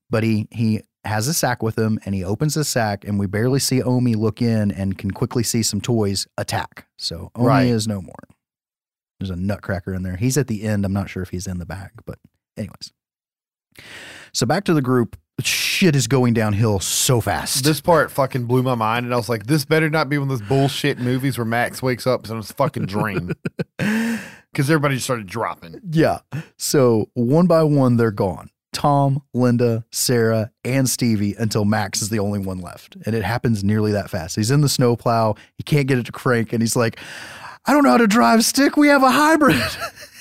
but he he has a sack with him and he opens the sack and we barely see Omi look in and can quickly see some toys attack. So Omi
Right.
is no more. There's a nutcracker in there. He's at the end. I'm not sure if he's in the back, but anyways. So back to the group. Shit is going downhill so fast.
This part fucking blew my mind, and I was like, "This better not be one of those bullshit movies where Max wakes up and it's fucking dream." [laughs] Because everybody just started dropping.
Yeah. So one by one, they're gone. Tom, Linda, Sarah, and Stevie until Max is the only one left. And it happens nearly that fast. He's in the snowplow. He can't get it to crank. And he's like, I don't know how to drive stick. We have a hybrid. [laughs]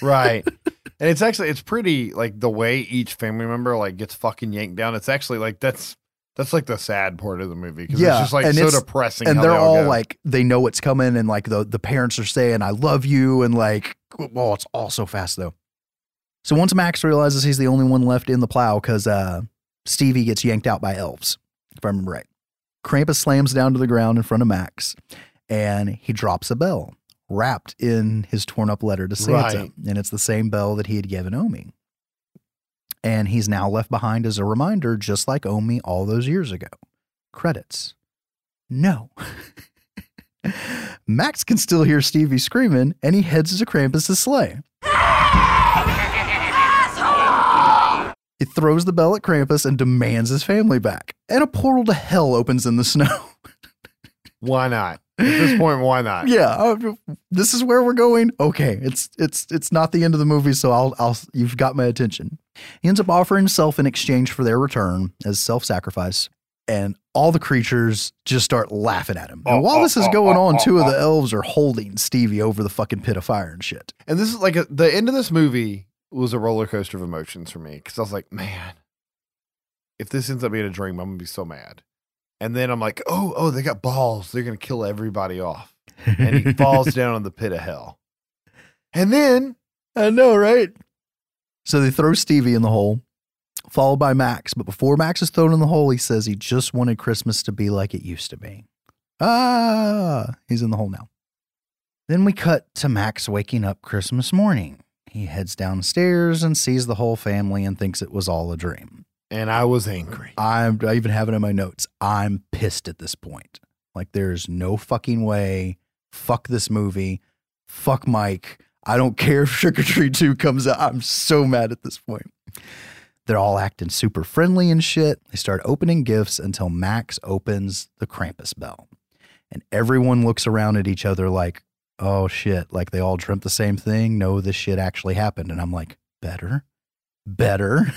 Right. and it's actually it's pretty like the way each family member like gets fucking yanked down. It's actually like that's that's like the sad part of the movie because it's just like
and
so depressing.
And
how
they're
they
all
go.
like, they know it's coming. And like the, the parents are saying, I love you. And like, well, it's all so fast though. So once Max realizes he's the only one left in the plow because uh, Stevie gets yanked out by elves, if I remember right. Krampus slams down to the ground in front of Max and he drops a bell wrapped in his torn up letter to Santa.
Right.
And it's the same bell that he had given Omi. And he's now left behind as a reminder, just like Omi all those years ago. Credits. No. [laughs] Max can still hear Stevie screaming, and he heads to Krampus' sleigh. He throws the bell at Krampus and demands his family back. And a portal to hell opens in the snow. [laughs]
why not? At this point, why not?
yeah, uh, this is where we're going. Okay, it's it's it's not the end of the movie, so I'll I'll you've got my attention. He ends up offering himself in exchange for their return as self-sacrifice. and all the creatures just start laughing at him. And while
oh,
this is
oh,
going
oh,
on, two of the elves are holding Stevie over the fucking pit of fire and shit.
And this is like a, the end of this movie was a roller coaster of emotions for me because I was like, man, if this ends up being a dream, I'm gonna be so mad. And then I'm like, oh, oh, they got balls. They're gonna kill everybody off. And he [laughs] falls down in the pit of hell. And then
I know, right? So they throw Stevie in the hole, followed by Max. But before Max is thrown in the hole, he says he just wanted Christmas to be like it used to be. Ah, he's in the hole now. Then we cut to Max waking up Christmas morning. He heads downstairs and sees the whole family and thinks it was all a dream.
And I was angry.
I'm, I even have it in my notes. I'm pissed at this point. Like, there's no fucking way. Fuck this movie. Fuck Mike. I don't care if Trick 'r Treat 2 comes out. I'm so mad at this point. They're all acting super friendly and shit. They start opening gifts until Max opens the Krampus bell. And everyone looks around at each other like, oh shit, like they all dreamt the same thing. No, this shit actually happened. And I'm like, better, better.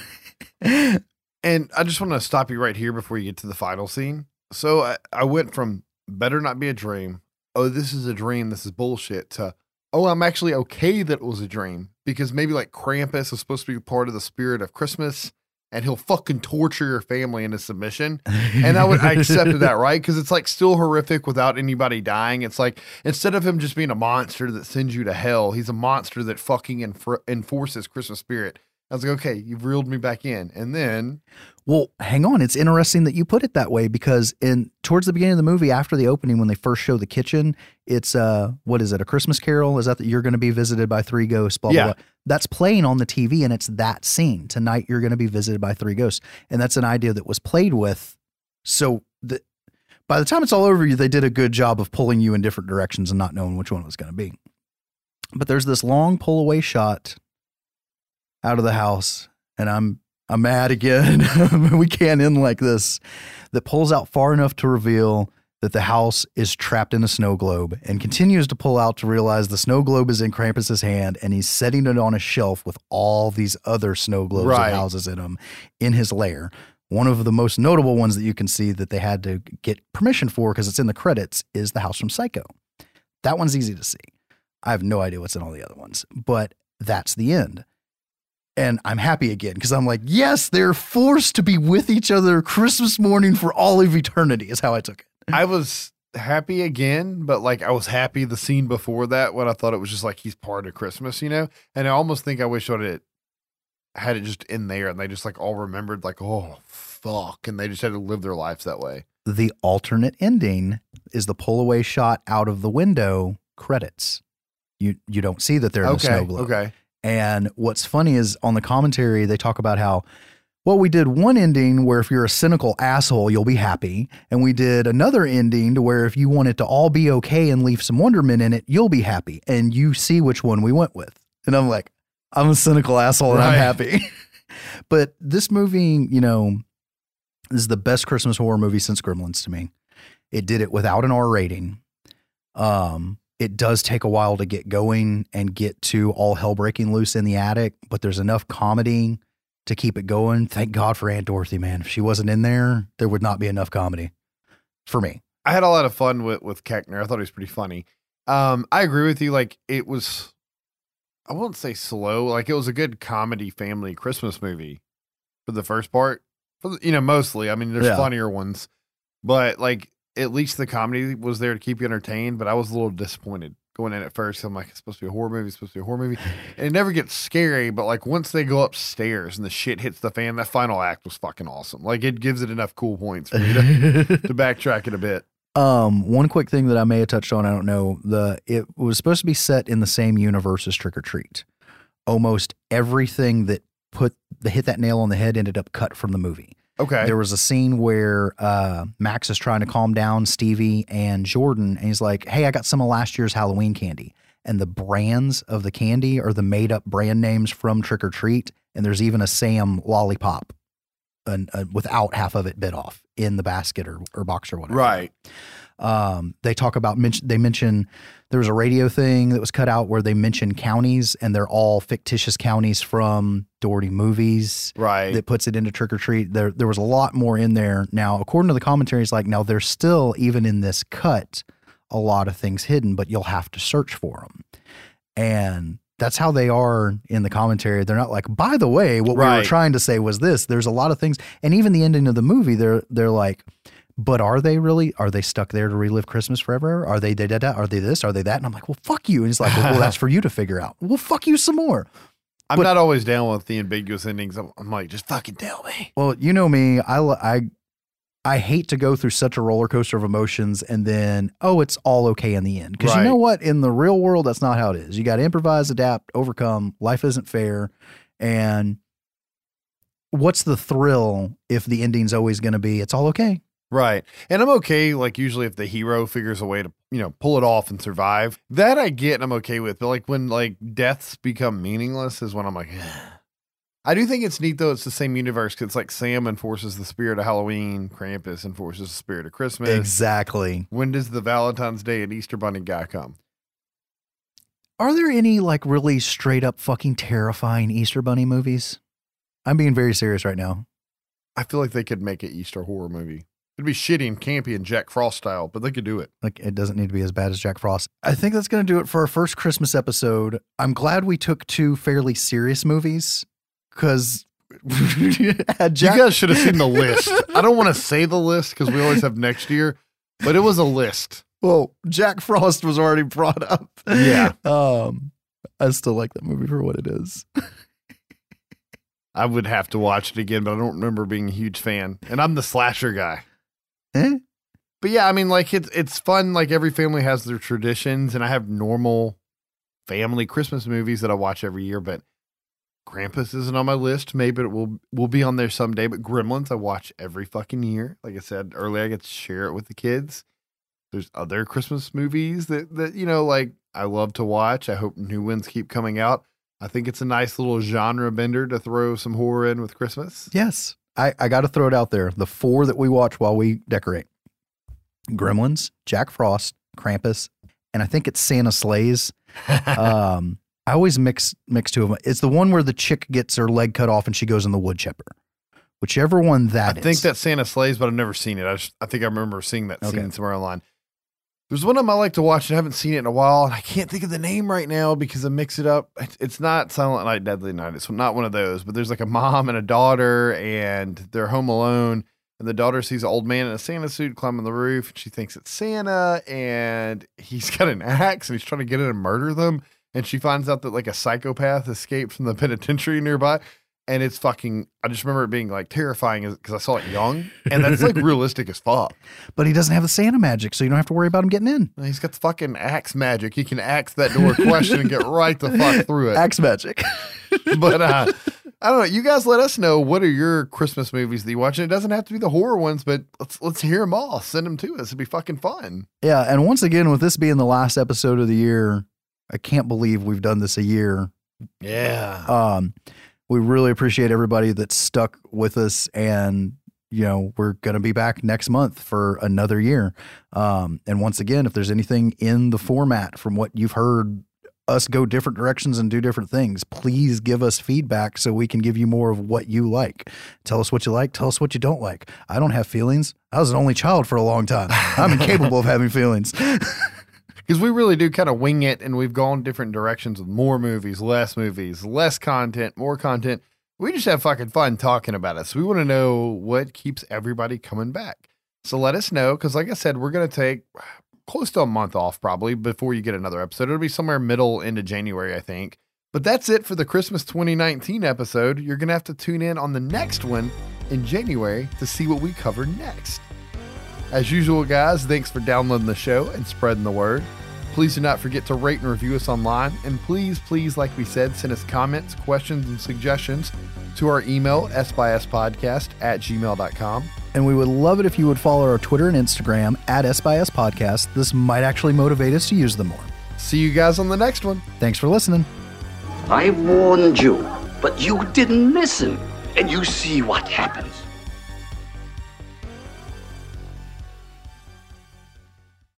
[laughs]
And I just want to stop you right here before you get to the final scene. So I, I went from better not be a dream. Oh, this is a dream. This is bullshit. To oh, I'm actually okay that it was a dream because maybe like Krampus is supposed to be part of the spirit of Christmas, and he'll fucking torture your family into submission. And I would I accepted that right because it's like still horrific without anybody dying. It's like instead of him just being a monster that sends you to hell, he's a monster that fucking enfor- enforces Christmas spirit. I was like, okay, you've reeled me back in, and then
Well, hang on. It's interesting that you put it that way because in towards the beginning of the movie, after the opening, when they first show the kitchen, it's uh, what is it? A Christmas Carol? Is that that you're going to be visited by three ghosts? Blah
Yeah.
blah blah. That's playing on the TV, and it's that scene tonight. You're going to be visited by three ghosts, and that's an idea that was played with. So the by the time it's all over, you, they did a good job of pulling you in different directions and not knowing which one it was going to be. But there's this long pull away shot out of the house, and I'm I'm mad again. [laughs] we can't end like this. That pulls out far enough to reveal that the house is trapped in a snow globe and continues to pull out to realize the snow globe is in Krampus's hand and he's setting it on a shelf with all these other snow globes
Right.
and houses in them in his lair. One of the most notable ones that you can see that they had to get permission for because it's in the credits is the house from Psycho. That one's easy to see. I have no idea what's in all the other ones, but that's the end and I'm happy again because I'm like, yes, they're forced to be with each other Christmas morning for all of eternity, is how I took it. [laughs]
I was happy again, but like I was happy the scene before that when I thought it was just like he's part of Christmas, you know? And I almost think I wish I'd had- had it just in there and they just like all remembered like, oh fuck. And they just had to live their lives that way.
The alternate ending is the pull away shot out of the window credits. You you don't see that they're in a
okay.
snow globe.
Okay.
And what's funny is on the commentary, they talk about how, well, we did one ending where if you're a cynical asshole, you'll be happy. And we did another ending to where if you want it to all be okay and leave some wonderment in it, you'll be happy. And you see which one we went with. And I'm like, I'm a cynical asshole and I'm happy. [laughs] but this movie, you know, is the best Christmas horror movie since Gremlins to me. It did it without an R rating. Um, it does take a while to get going and get to all hell breaking loose in the attic, but there's enough comedy to keep it going. Thank God for Aunt Dorothy, man. If she wasn't in there, there would not be enough comedy for me.
I had a lot of fun with, with Koechner. I thought he was pretty funny. Um, I agree with you. Like it was, I won't say slow. Like it was a good comedy family Christmas movie for the first part. For the, you know, mostly. I mean, there's
Yeah.
funnier ones, but like at least the comedy was there to keep you entertained. But I was a little disappointed going in at first. I'm like, it's supposed to be a horror movie. It's supposed to be a horror movie, [sighs] and it never gets scary. But like once they go upstairs and the shit hits the fan, that final act was fucking awesome. Like it gives it enough cool points for me to, [laughs] to backtrack it a bit.
Um, one quick thing that I may have touched on, I don't know. The it was supposed to be set in the same universe as Trick 'r Treat. Almost everything that put the hit that nail on the head ended up cut from the movie.
Okay.
There was a scene where uh, Max is trying to calm down Stevie and Jordan, and he's like, "Hey, I got some of last year's Halloween candy." And the brands of the candy are the made up brand names from Trick 'r Treat, and there's even a Sam lollipop an, a, without half of it bit off in the basket or, or box or whatever.
Right.
Um, they talk about mention. They mention there was a radio thing that was cut out where they mentioned counties, and they're all fictitious counties from Dougherty movies.
Right.
That puts it into trick or treat. There, there was a lot more in there. Now, according to the commentaries, like now there's still even in this cut a lot of things hidden, but you'll have to search for them. And that's how they are in the commentary. They're not like, by the way, what we were trying to say was this. There's a lot of things, and even the ending of the movie, they're they're like, but are they really? Are they stuck there to relive Christmas forever? Are they da da da? Are they this? Are they that? And I'm like, well, fuck you. And he's like, well, well, that's [laughs] for you to figure out. Well, fuck you some more.
I'm
But-
not always down with the ambiguous endings. I'm, I'm like, just fucking tell me.
Well, you know me. I I I hate to go through such a roller coaster of emotions and then oh, it's all okay in the end. Because you know what? In the real world, that's not how it is. You got to improvise, adapt, overcome. Life isn't fair, and what's the thrill if the ending's always going to be it's all okay?
Right. And I'm okay, like, usually if the hero figures a way to, you know, pull it off and survive. That I get and I'm okay with. But, like, when, like, deaths become meaningless is when I'm like, [sighs] I do think it's neat, though. It's the same universe because it's like Sam enforces the spirit of Halloween, Krampus enforces the spirit of Christmas.
Exactly.
When does the Valentine's Day and Easter Bunny guy come?
Are there any like really straight up fucking terrifying Easter Bunny movies? I'm being very serious right now.
I feel like they could make an Easter horror movie. It'd be shitty and campy and Jack Frost style, but they could do it.
Like it doesn't need to be as bad as Jack Frost. I think that's going to do it for our first Christmas episode. I'm glad we took two fairly serious movies because [laughs] Jack.
you guys should have seen the list. I don't want to say the list because we always have next year, but it was a list.
well, Jack Frost was already brought up.
Yeah.
Um, I still like that movie for what it is.
I would have to watch it again, but I don't remember being a huge fan. And I'm the slasher guy.
Eh?
But yeah, I mean, like it's it's fun. Like every family has their traditions, and I have normal family Christmas movies that I watch every year. But Krampus isn't on my list. Maybe it will will be on there someday. But Gremlins, I watch every fucking year. Like I said earlier, I get to share it with the kids. There's other Christmas movies that that you know, like I love to watch. I hope new ones keep coming out. I think it's a nice little genre bender to throw some horror in with Christmas.
Yes. I, I got to throw it out there. The four that we watch while we decorate Gremlins, Jack Frost, Krampus, and I think it's Santa Sleighs. [laughs] um, I always mix mix two of them. It's the one where the chick gets her leg cut off and she goes in the wood chipper. Whichever one that
I
is.
think that's Santa Slays, but I've never seen it. I just, I think I remember seeing that scene somewhere online. There's one of them I like to watch and I haven't seen it in a while, and I can't think of the name right now because I mix it up. It's- not Silent Night, Deadly Night. It's not one of those, but there's like a mom and a daughter, and they're home alone. And the daughter sees an old man in a Santa suit climbing the roof, and she thinks it's Santa, and he's [laughs] got an axe and he's trying to get in and murder them. And she finds out that like a psychopath escaped from the penitentiary nearby. And it's fucking, I just remember it being like terrifying because I saw it young. And that's like [laughs] realistic as fuck.
but he doesn't have the Santa magic, so you don't have to worry about him getting in.
He's got the fucking axe magic. He can axe that door question and get right the fuck [laughs] through it.
Axe magic. [laughs]
But uh, I don't know. You guys let us know what are your Christmas movies that you watch. And it doesn't have to be the horror ones, but let's let's hear them all. Send them to us. It'd be fucking fun.
yeah, and once again, with this being the last episode of the year, I can't believe we've done this a year.
Yeah.
Um, we really appreciate everybody that's stuck with us, and you know we're gonna be back next month for another year. Um, and once again, if there's anything in the format from what you've heard us go different directions and do different things, please give us feedback so we can give you more of what you like. Tell us what you like. Tell us what you don't like. I don't have feelings. I was an only child for a long time. I'm [laughs] incapable of having feelings. [laughs]
Because we really do kind of wing it and we've gone different directions with more movies, less movies, less content, more content. We just have fucking fun talking about it. So we want to know what keeps everybody coming back. So let us know. Because, like I said, we're going to take close to a month off probably before you get another episode. It'll be somewhere middle into January, I think. But that's it for the Christmas 2019 episode. You're going to have to tune in on the next one in January to see what we cover next. As usual, guys, thanks for downloading the show and spreading the word. Please do not forget to rate and review us online. And please, please, like we said, send us comments, questions, and suggestions to our email, sbyspodcast at gmail.com.
And we would love it if you would follow our Twitter and Instagram at SBS Podcast. This might actually motivate us to use them more.
See you guys on the next one.
Thanks for listening.
I warned you, but you didn't listen. And you see what happens.